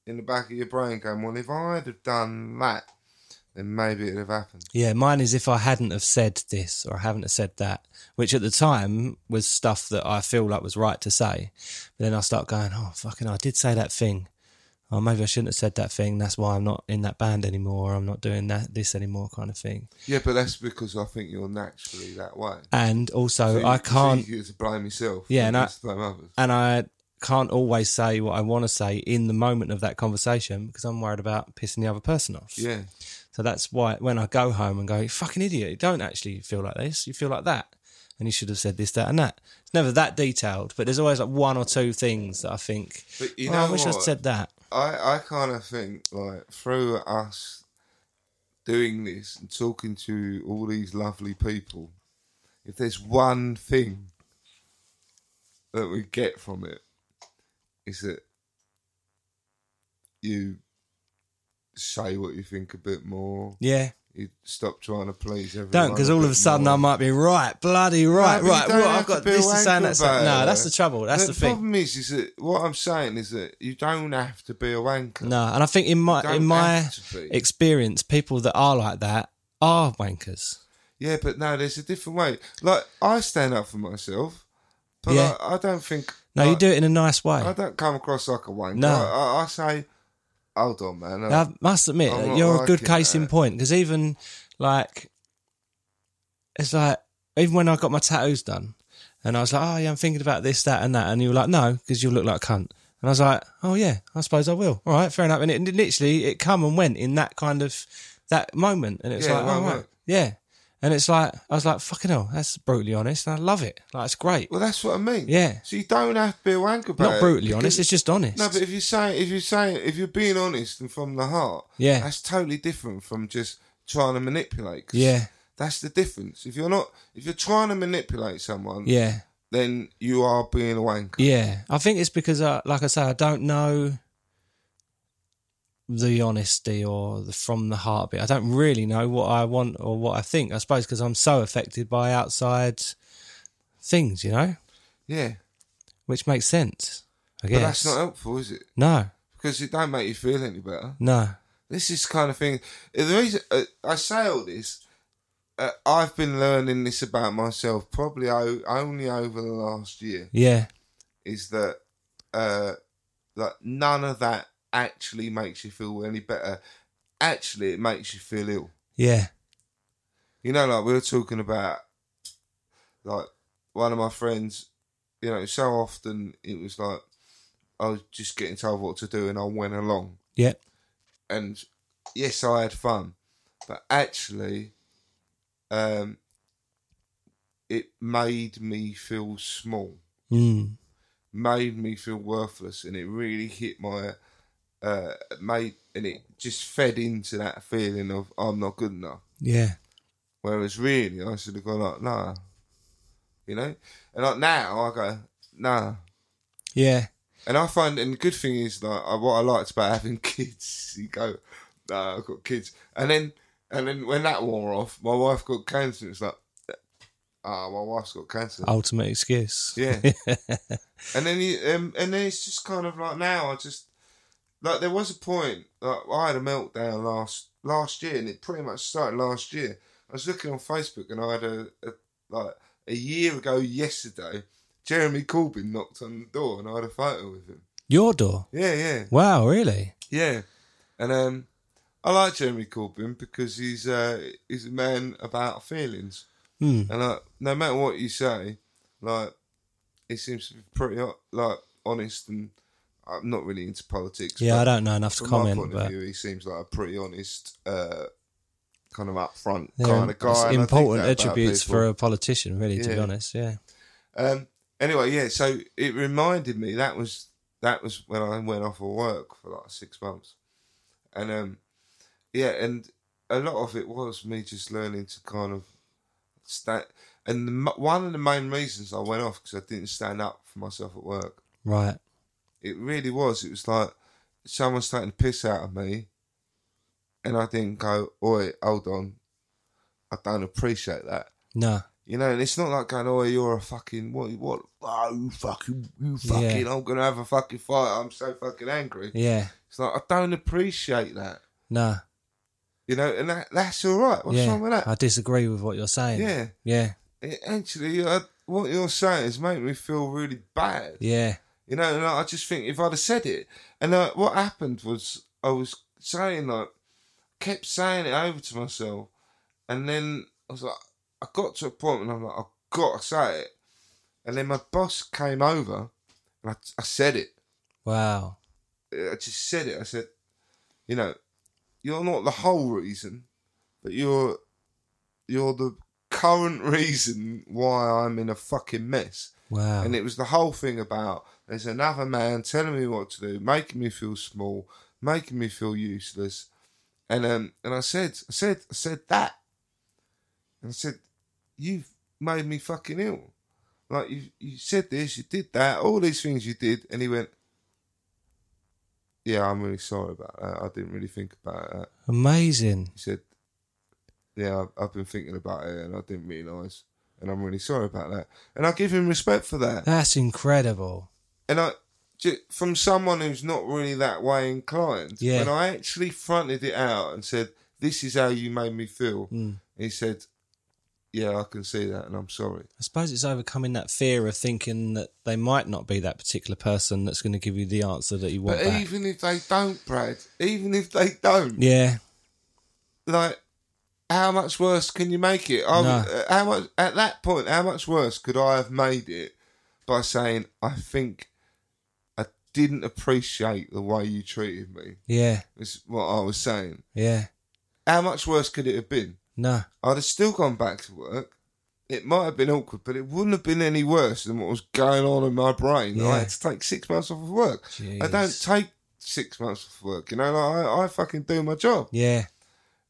in the back of your brain going, well, if I'd have done that, then maybe it'd have happened. Yeah, mine is if I hadn't have said this or I haven't have said that, which at the time was stuff that I feel like was right to say. But then I start going, oh, fucking, I did say that thing. Oh, maybe I shouldn't have said that thing. That's why I'm not in that band anymore. I'm not doing that this anymore, kind of thing. Yeah, but that's because I think you're naturally that way. And also, So I can't, easier to blame yourself. Yeah, and I- blame others. and I can't always say what I want to say in the moment of that conversation because I'm worried about pissing the other person off. Yeah, So that's why when I go home and go, you fucking idiot, you don't actually feel like this, you feel like that. And you should have said this, that, and that. It's never that detailed, but there's always like one or two things that I think, but you oh, know I wish what? I'd said that. I, I kind of think like through us doing this and talking to all these lovely people, if there's one thing that we get from it, is that you say what you think a bit more. Yeah. You stop trying to please everyone. Don't, because all of a sudden more. I might be right, bloody right, No, right. Well, I've got this to say about No, that's the trouble. That's the, thing. problem is, is that what I'm saying is that you don't have to be a wanker. No, and I think in my in my have to be. experience, people that are like that are wankers. Yeah, but no, there's a different way. Like I stand up for myself, but Yeah. I, I don't think. No, you do it in a nice way. I don't come across like a wanker. No. I, I, I say, hold on, man. I must admit, you're a good case in point because even like, it's like even when I got my tattoos done, and I was like, oh yeah, I'm thinking about this, that, and that, and you were like, no, because you look like a cunt, and I was like, oh yeah, I suppose I will. All right, fair enough. And it literally it come and went in that kind of that moment, and it was Yeah, like, oh right. yeah. And it's like I was like, fucking hell, that's brutally honest, and I love it. Like it's great. Well, that's what I mean. Yeah. So you don't have to be a wanker about Not it, brutally because- honest, it's just honest. No, but if you say if you say if you're being honest and from the heart, Yeah. that's totally different from just trying to manipulate. 'cause Yeah. that's the difference. If you're not, if you're trying to manipulate someone, yeah. then you are being a wanker. Yeah, I think it's because, uh, like I say, I don't know the honesty or the from the heart bit. I don't really know what I want or what I think. I suppose because I'm so affected by outside things, you know, Yeah, which makes sense. I but guess. that's not helpful, is it? no, Because it don't make you feel any better. no. This is kind of thing. The reason uh, I say all this, uh, I've been learning this about myself probably o- only over the last year. Yeah, Is that uh, like none of that actually makes you feel any better. Actually, it makes you feel ill. yeah, You know, like we were talking about, like one of my friends. You know, so often it was like I was just getting told what to do, and I went along. yeah, and yes, I had fun, but actually, um, it made me feel small, mm. made me feel worthless, and it really hit my, uh, made, and it just fed into that feeling of I'm not good enough. yeah, Whereas really, I should have gone like, nah, you know, and like now I go, nah, yeah. And I find, and the good thing is, like, what I liked about having kids, you go, no, I've got kids, and then, and then when that wore off, my wife got cancer. It's like, ah, my wife's got cancer. Ultimate excuse. Yeah. and then you, um, and then it's just kind of like now I just like there was a point like I had a meltdown last last year, and it pretty much started last year. I was looking on Facebook, and I had a, a like a year ago yesterday. Jeremy Corbyn knocked on the door, and I had a photo with him. Your door. Yeah, yeah, Wow, really? yeah. And um, I like Jeremy Corbyn because he's uh, he's a man about feelings. Hmm. And like, no matter what you say, like he seems to be pretty like honest, and I'm not really into politics. Yeah, I don't know enough to From my comment, point but of view, he seems like a pretty honest, uh, kind of upfront they're kind of guy. it's and I think important that about attributes people. for a politician, really. To be Yeah. honest, yeah. Um, anyway, yeah. So it reminded me that was that was when I went off of work for like six months, and um, yeah, and a lot of it was me just learning to kind of stand. And the, one of the main reasons I went off because I didn't stand up for myself at work. Right. It really was. It was like someone's taking the piss out of me, and I didn't go, "Oi, hold on, I don't appreciate that." No. You know, and it's not like going, "Oh, you're a fucking what? What? Oh, you fucking, you fucking! Yeah. I'm gonna have a fucking fight. I'm so fucking angry." Yeah. It's like I don't appreciate that. No. You know, and that, that's all right. What's yeah. wrong with that? I disagree with what you're saying. Yeah. Yeah. It- actually, uh, what you're saying is making me feel really bad. Yeah. You know, and I just think if I'd have said it, and uh, what happened was I was saying like, kept saying it over to myself, and then I was like, I got to a point when I'm like, I've got to say it, and then my boss came over, and I, I said it. Wow. I just said it. I said, you know, you're not the whole reason, but you're you're the current reason why I'm in a fucking mess. Wow. And it was the whole thing about there's another man telling me what to do, making me feel small, making me feel useless. And um and I said I said I said that. And I said, You've made me fucking ill. Like you you said this, you did that, all these things you did and he went Yeah, I'm really sorry about that. I didn't really think about that. Amazing. He said, "Yeah, I've, I've been thinking about it, and I didn't realise, and I'm really sorry about that." And I give him respect for that. That's incredible. And I, from someone who's not really that way inclined, Yeah. when I actually fronted it out and said, "This is how you made me feel," Mm. he said, "Yeah, I can see that, and I'm sorry." I suppose it's overcoming that fear of thinking that they might not be that particular person that's going to give you the answer that you want. But back. even if they don't, Brad, even if they don't, yeah. like how much worse can you make it I, No. uh, how much at that point how much worse could i have made it by saying i think i didn't appreciate the way you treated me Yeah. is what i was saying Yeah. how much worse could it have been No. i'd have still gone back to work it might have been awkward but it wouldn't have been any worse than what was going on in my brain Yeah. i had to take six months off of work i don't take six months off work you know like, I, I fucking do my job Yeah.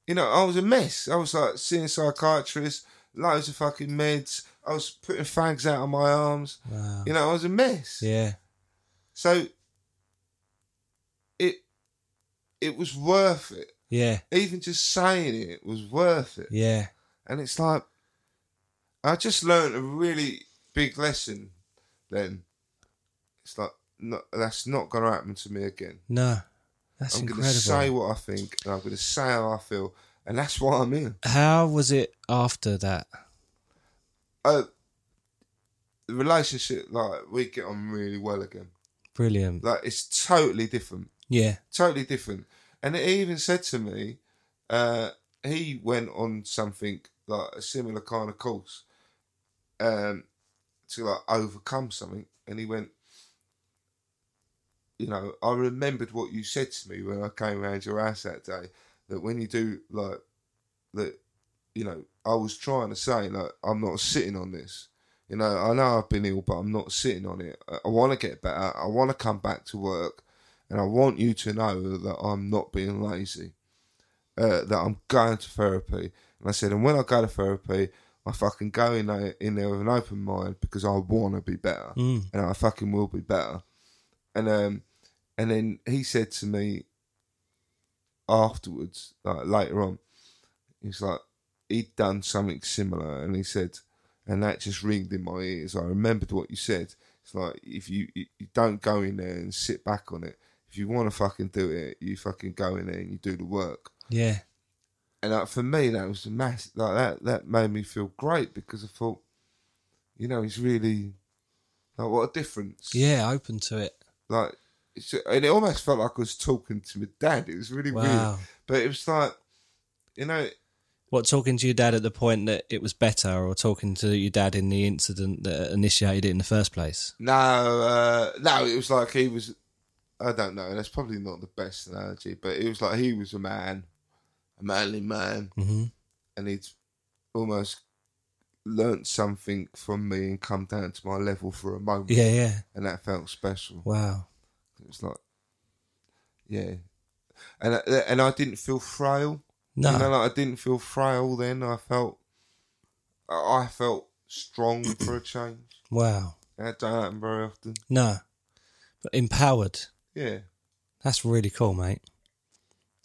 You know, I was a mess. I was like seeing psychiatrists, loads of fucking meds. I was putting fags out of my arms. Wow. You know, I was a mess. Yeah. So it it was worth it. Yeah. Even just saying it was worth it. Yeah. And it's like I just learned a really big lesson then. It's like no, that's not gonna happen to me again. No. That's I'm incredible. gonna say what I think and I'm gonna say how I feel and that's why I'm here. How was it after that? uh, the relationship, like we get on really well again. Brilliant. Like it's totally different, Yeah. totally different. And he even said to me, uh, he went on something like a similar kind of course, um, to like overcome something. And he went, you know, I remembered what you said to me when I came around your house that day. That when you do like that, you know, I was trying to say like I'm not sitting on this. You know, I know I've been ill, but I'm not sitting on it. I, I want to get better. I want to come back to work, and I want you to know that I'm not being lazy. Uh, that I'm going to therapy. And I said, and when I go to therapy, I fucking go in there, in there with an open mind because I want to be better, Mm. and I fucking will be better. And um, and then he said to me afterwards, like later on, he's like he'd done something similar, and he said, and that just ringed in my ears. I remembered what you said. It's like if you you, don't go in there and sit back on it. If you want to fucking do it, you fucking go in there and you do the work. Yeah. And like, for me, that was a mass like that. That made me feel great because I thought, you know, he's really like what a difference. Yeah, open to it. Like, it's, and it almost felt like I was talking to my dad. It was really Wow. weird, but it was like, you know, What, talking to your dad at the point that it was better, or talking to your dad in the incident that initiated it in the first place? no, uh, no, it was like he was. I don't know. That's probably not the best analogy, but it was like he was a man, a manly man, hmm and he'd almost learnt something from me and come down to my level for a moment. Yeah, yeah. and that felt special. Wow. It was like, yeah, and I, and I didn't feel frail. No. you know, like I didn't feel frail then. I felt, I I felt strong for a change. Wow. That don't happen very often. No. But empowered. Yeah, That's really cool, mate.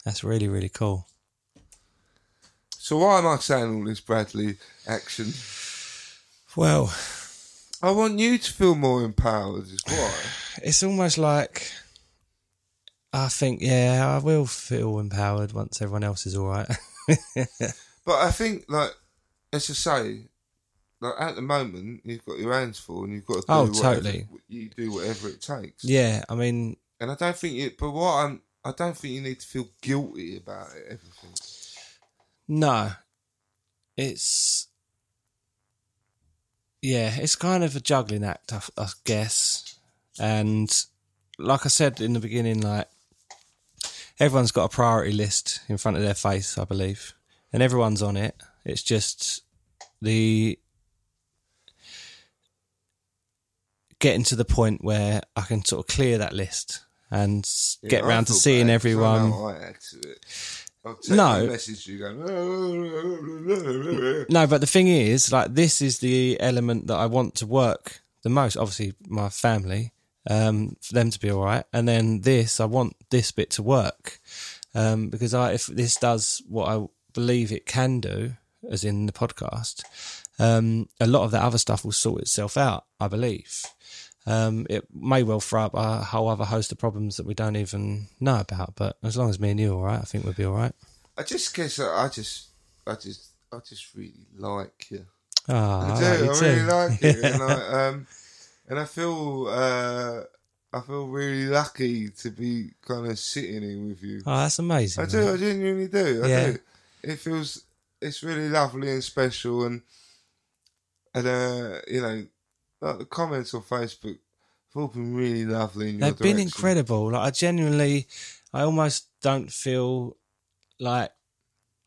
That's really, really cool. So why am I saying all this Bradley action? Well, I want you to feel more empowered. Is why. it's almost like I think, yeah, I will feel empowered once everyone else is all right. But I think, like, as I say, like at the moment, you've got your hands full and you've got to do Oh, whatever, totally. You do whatever it takes. yeah, I mean, And I don't think you. But what I'm, I don't think you need to feel guilty about it. Everything. No. It's. Yeah, it's kind of a juggling act, I, I guess. And like I said in the beginning, like, everyone's got a priority list in front of their face, I believe. And everyone's on it. It's just the getting to the point where I can sort of clear that list and get Yeah, I round to seeing bad 'cause I everyone. Know I add to it. I'll No. message you going. No, but the thing is, like, this is the element that I want to work the most. Obviously, my family, um, for them to be all right, and then this, I want this bit to work, um, because I, if this does what I believe it can do, as in the podcast, um, a lot of that other stuff will sort itself out. I believe. Um, it may well throw up a whole other host of problems that we don't even know about, but as long as me and you are all right, I think we'll be all right. I just guess I I just, I just, I just really like you. Ah, I I do. like you I too. really like it, and I um, and I feel uh, I feel really lucky to be kind of sitting here with you. Oh, that's amazing. I do. I genuinely do. I Yeah. do. It feels it's really lovely and special, and and uh, you know, like the comments on Facebook have all been really lovely. They've been incredible. Like I genuinely, I almost don't feel like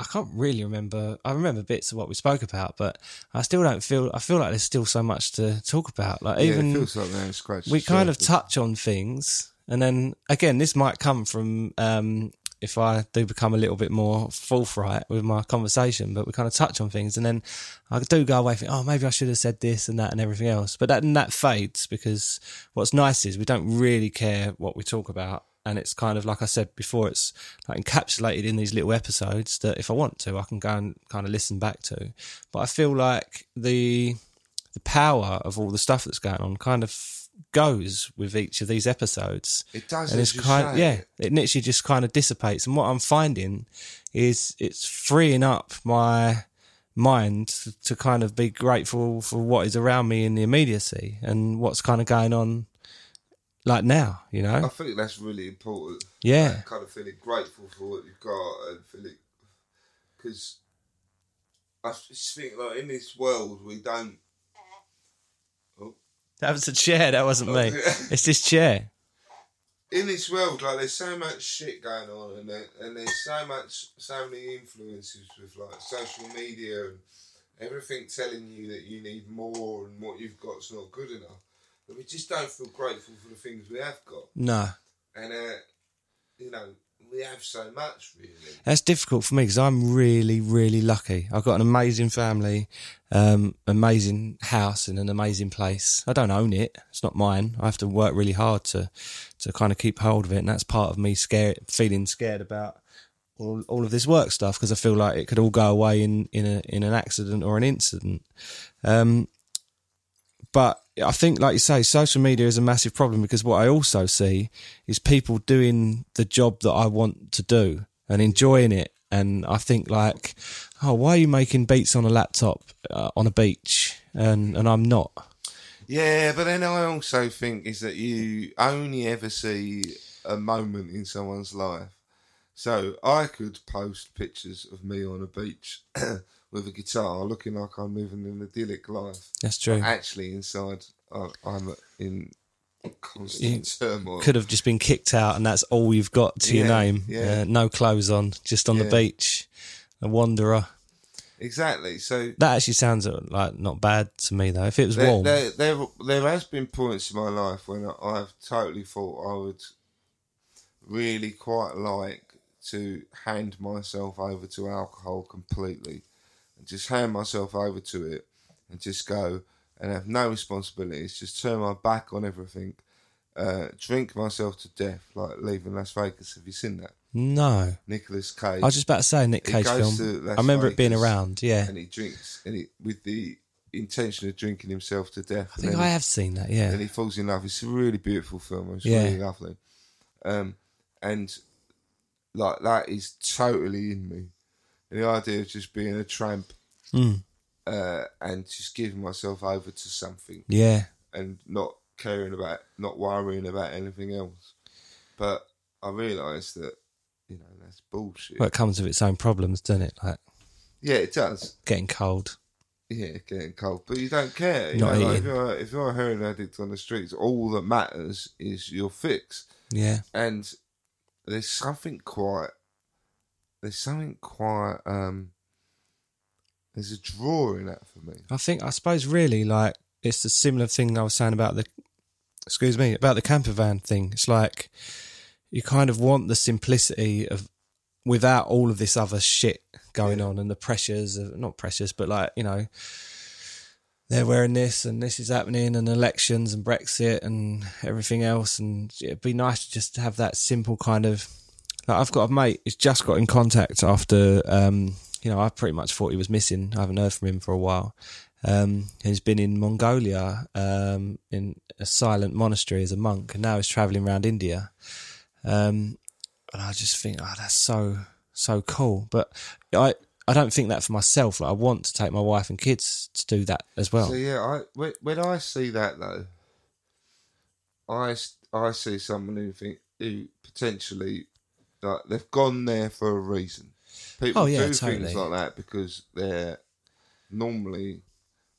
I can't really remember. I remember bits of what we spoke about, but I still don't feel. I feel like there's still so much to talk about. Like Yeah, even it feels like we kind of touch on things, and then again, this might come from um, if I do become a little bit more forthright with my conversation, but we kind of touch on things, and then I do go away thinking, oh, maybe I should have said this and that and everything else. But that that fades because what's nice is we don't really care what we talk about. And it's kind of like I said before, it's like encapsulated in these little episodes that if I want to, I can go and kind of listen back to. But I feel like the the power of all the stuff that's going on kind of goes with each of these episodes. It does, and it's kind say. yeah, it literally just kind of dissipates. And what I'm finding is it's freeing up my mind to, to kind of be grateful for what is around me in the immediacy and what's kind of going on like now, you know. I think that's really important. Yeah. That kind of feeling grateful for what you've got and feeling because I just think like in this world we don't. That was a chair, that wasn't me. It's this chair. in this world, like there's so much shit going on, and there, and there's so much, so many influences with like social media and everything telling you that you need more and what you've got's not good enough. But we just don't feel grateful for the things we have got, No. and uh, you know, we have so much really. That's difficult for me because I'm really, really lucky. I've got an amazing family, um, amazing house and an amazing place. I don't own it; it's not mine. I have to work really hard to to kind of keep hold of it, and that's part of me scared, feeling scared about all, all of this work stuff because I feel like it could all go away in in a in an accident or an incident. Um, but I think, like you say, social media is a massive problem because what I also see is people doing the job that I want to do and enjoying it. And I think like, oh, why are you making beats on a laptop uh, on a beach and and I'm not? Yeah, but then I also think is that you only ever see a moment in someone's life. So I could post pictures of me on a beach with a guitar, looking like I'm living an idyllic life. That's true. Actually, inside I- I'm in constant turmoil. Could have just been kicked out, and that's all you've got to your Yeah, name. yeah. Uh, no clothes on, just on the Yeah. beach, a wanderer. Exactly. So That actually sounds uh, like not bad to me though. If it was there, warm, there, there, there has been points in my life when I've totally thought I would really quite like to hand myself over to alcohol completely just hand myself over to it and just go and have no responsibilities, just turn my back on everything, uh, drink myself to death, like leaving Las Vegas. Have you seen that? no. Nicolas Cage. I was just about to say a Nick He Cage film. I remember it being around. Yeah, and he drinks and he, with the intention of drinking himself to death. I think I have seen that. Yeah, and he falls in love. It's a really beautiful film. It's Yeah. really lovely. Um, and like that is totally in me. And the idea of just being a tramp Mm. uh, and just giving myself over to something yeah, and not caring about, not worrying about anything else. But I realised that you know that's bullshit. well, it comes with its own problems, doesn't it? Like yeah, it does. getting cold. Yeah, getting cold, but you don't care. You Not know, like, if you're if you're a heroin addict on the streets, all that matters is your fix. Yeah, and there's something quite there's something quite um there's a draw in that for me. I think I suppose really like it's the similar thing I was saying about the excuse me about the camper van thing. It's like you kind of want the simplicity of without all of this other shit going on and the pressures of not pressures but like you know they're wearing this and this is happening and elections and Brexit and everything else. And it'd be nice to just have that simple kind of like I've got a mate who's just got in contact after um you know I pretty much thought he was missing. I haven't heard from him for a while. Um he's been in Mongolia um in a silent monastery as a monk and now he's traveling around India. Um and I just think oh that's so so cool. But I I don't think that for myself. Like I want to take my wife and kids to do that as well. So yeah i when, when i see that though I I see someone who think who potentially like they've gone there for a reason people Oh, yeah, do totally. things like that because they're normally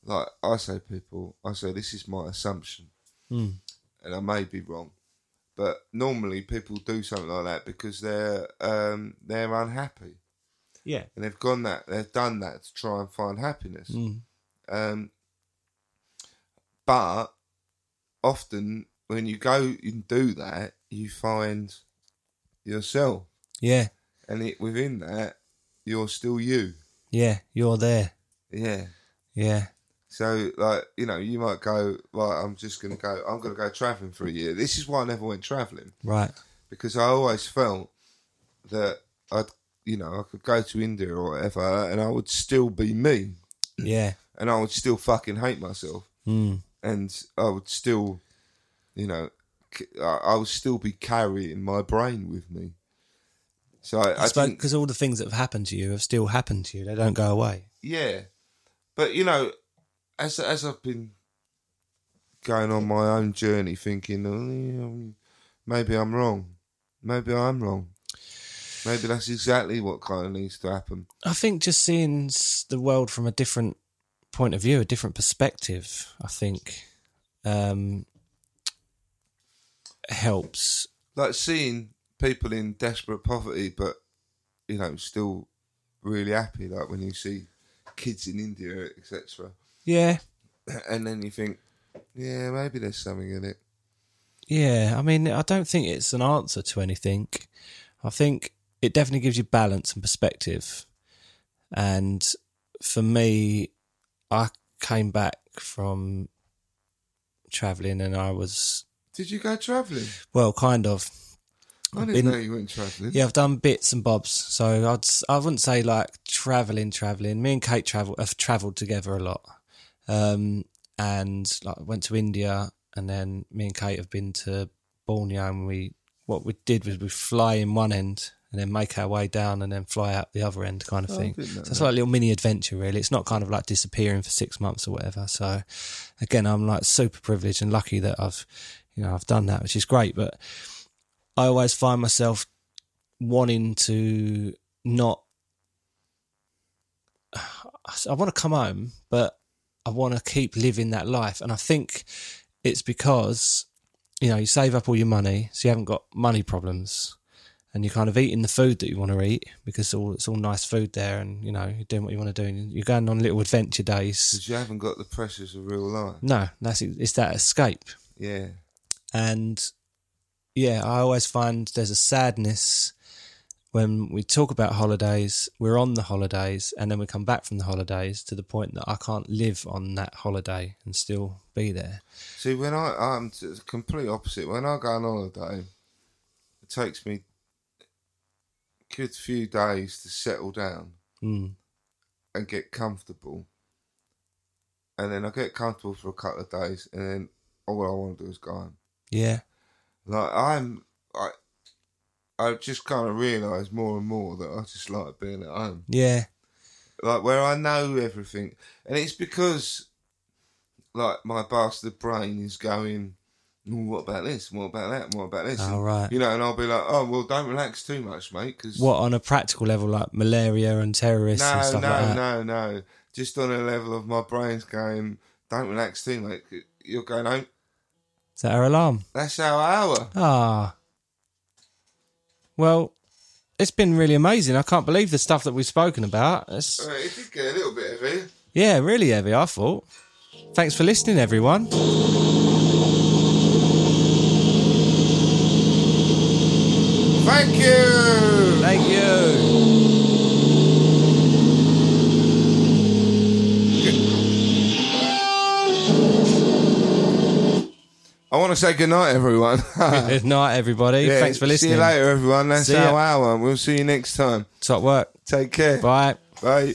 like i say people i say this is my assumption Hmm. and I may be wrong, but normally people do something like that because they're um, they're unhappy yeah and they've gone that they've done that to try and find happiness. Mm. Um, but often when you go and do that, you find yourself, yeah and it, within that, you're still you. yeah you're there Yeah. yeah So, like, you know, you might go, right, I'm just going to go, I'm going to go travelling for a year. This is why I never went travelling. right because I always felt that I'd, you know, I could go to India or whatever, and I would still be me, yeah and I would still fucking hate myself, mm. and I would still, you know, c- I I would still be carrying my brain with me. So I, I, I suppose because all the things that have happened to you have still happened to you. They don't go away. yeah, but you know, as as I've been going on my own journey, thinking, oh, maybe I'm wrong, maybe I'm wrong. Maybe that's exactly what kind of needs to happen. I think just seeing the world from a different point of view, a different perspective, I think um, helps. like seeing people in desperate poverty, but you know, still really happy. Like when you see kids in India, etc., Yeah, and then you think, yeah, maybe there's something in it. yeah. I mean, I don't think it's an answer to anything. I think it definitely gives you balance and perspective. And for me, I came back from traveling and I was, Did you go travelling? well, kind of. I didn't been- know you went travelling. Yeah, I've done bits and bobs. So I'd I wouldn't say like traveling, traveling. Me and Kate travel have travelled together a lot, um, and like went to India, and then me and Kate have been to Borneo, and we what we did was we fly in one end and then make our way down and then fly out the other end, kind of thing. didn't So it's like a little mini adventure, really. It's not kind of like disappearing for six months or whatever. So again, I'm like super privileged and lucky that I've you know I've done that, which is great, but. I always find myself wanting to not. I want to come home, but I want to keep living that life. And I think it's because, you know, you save up all your money, so you haven't got money problems. And you're kind of eating the food that you want to eat because it's all, it's all nice food there and, you know, you're doing what you want to do. And you're going on little adventure days. Because you haven't got the pressures of real life. No, that's it's that escape. Yeah. And yeah, I always find there's a sadness when we talk about holidays, we're on the holidays, and then we come back from the holidays to the point that I can't live on that holiday and still be there. See, when I, I'm the complete opposite. When I go on holiday, it takes me a good few days to settle down Mm. and get comfortable. And then I get comfortable for a couple of days, and then all I want to do is go home. Yeah, Like I'm, I, I just kind of realise more and more that I just like being at home. yeah, like where I know everything, and it's because like my bastard brain is going. "Oh, what about this? What about that? What about this? Oh, And, right. You know, and I'll be like, oh well, don't relax too much, mate. Because what on a practical level, like malaria and terrorists and no, stuff no, like that. no, no. Just on a level of my brain's going, don't relax too much. You're going home. Is that our alarm? That's our hour. Ah, well, it's been really amazing. I can't believe the stuff that we've spoken about. It's, Uh, it did get a little bit heavy. yeah, really heavy. I thought. Thanks for listening, everyone. Thank you. Thank you. I want to say good night, everyone. Good night, everybody. Yeah, Thanks for listening. See you later, everyone. That's See ya. our hour. We'll see you next time. Top work. Take care. Bye. Bye.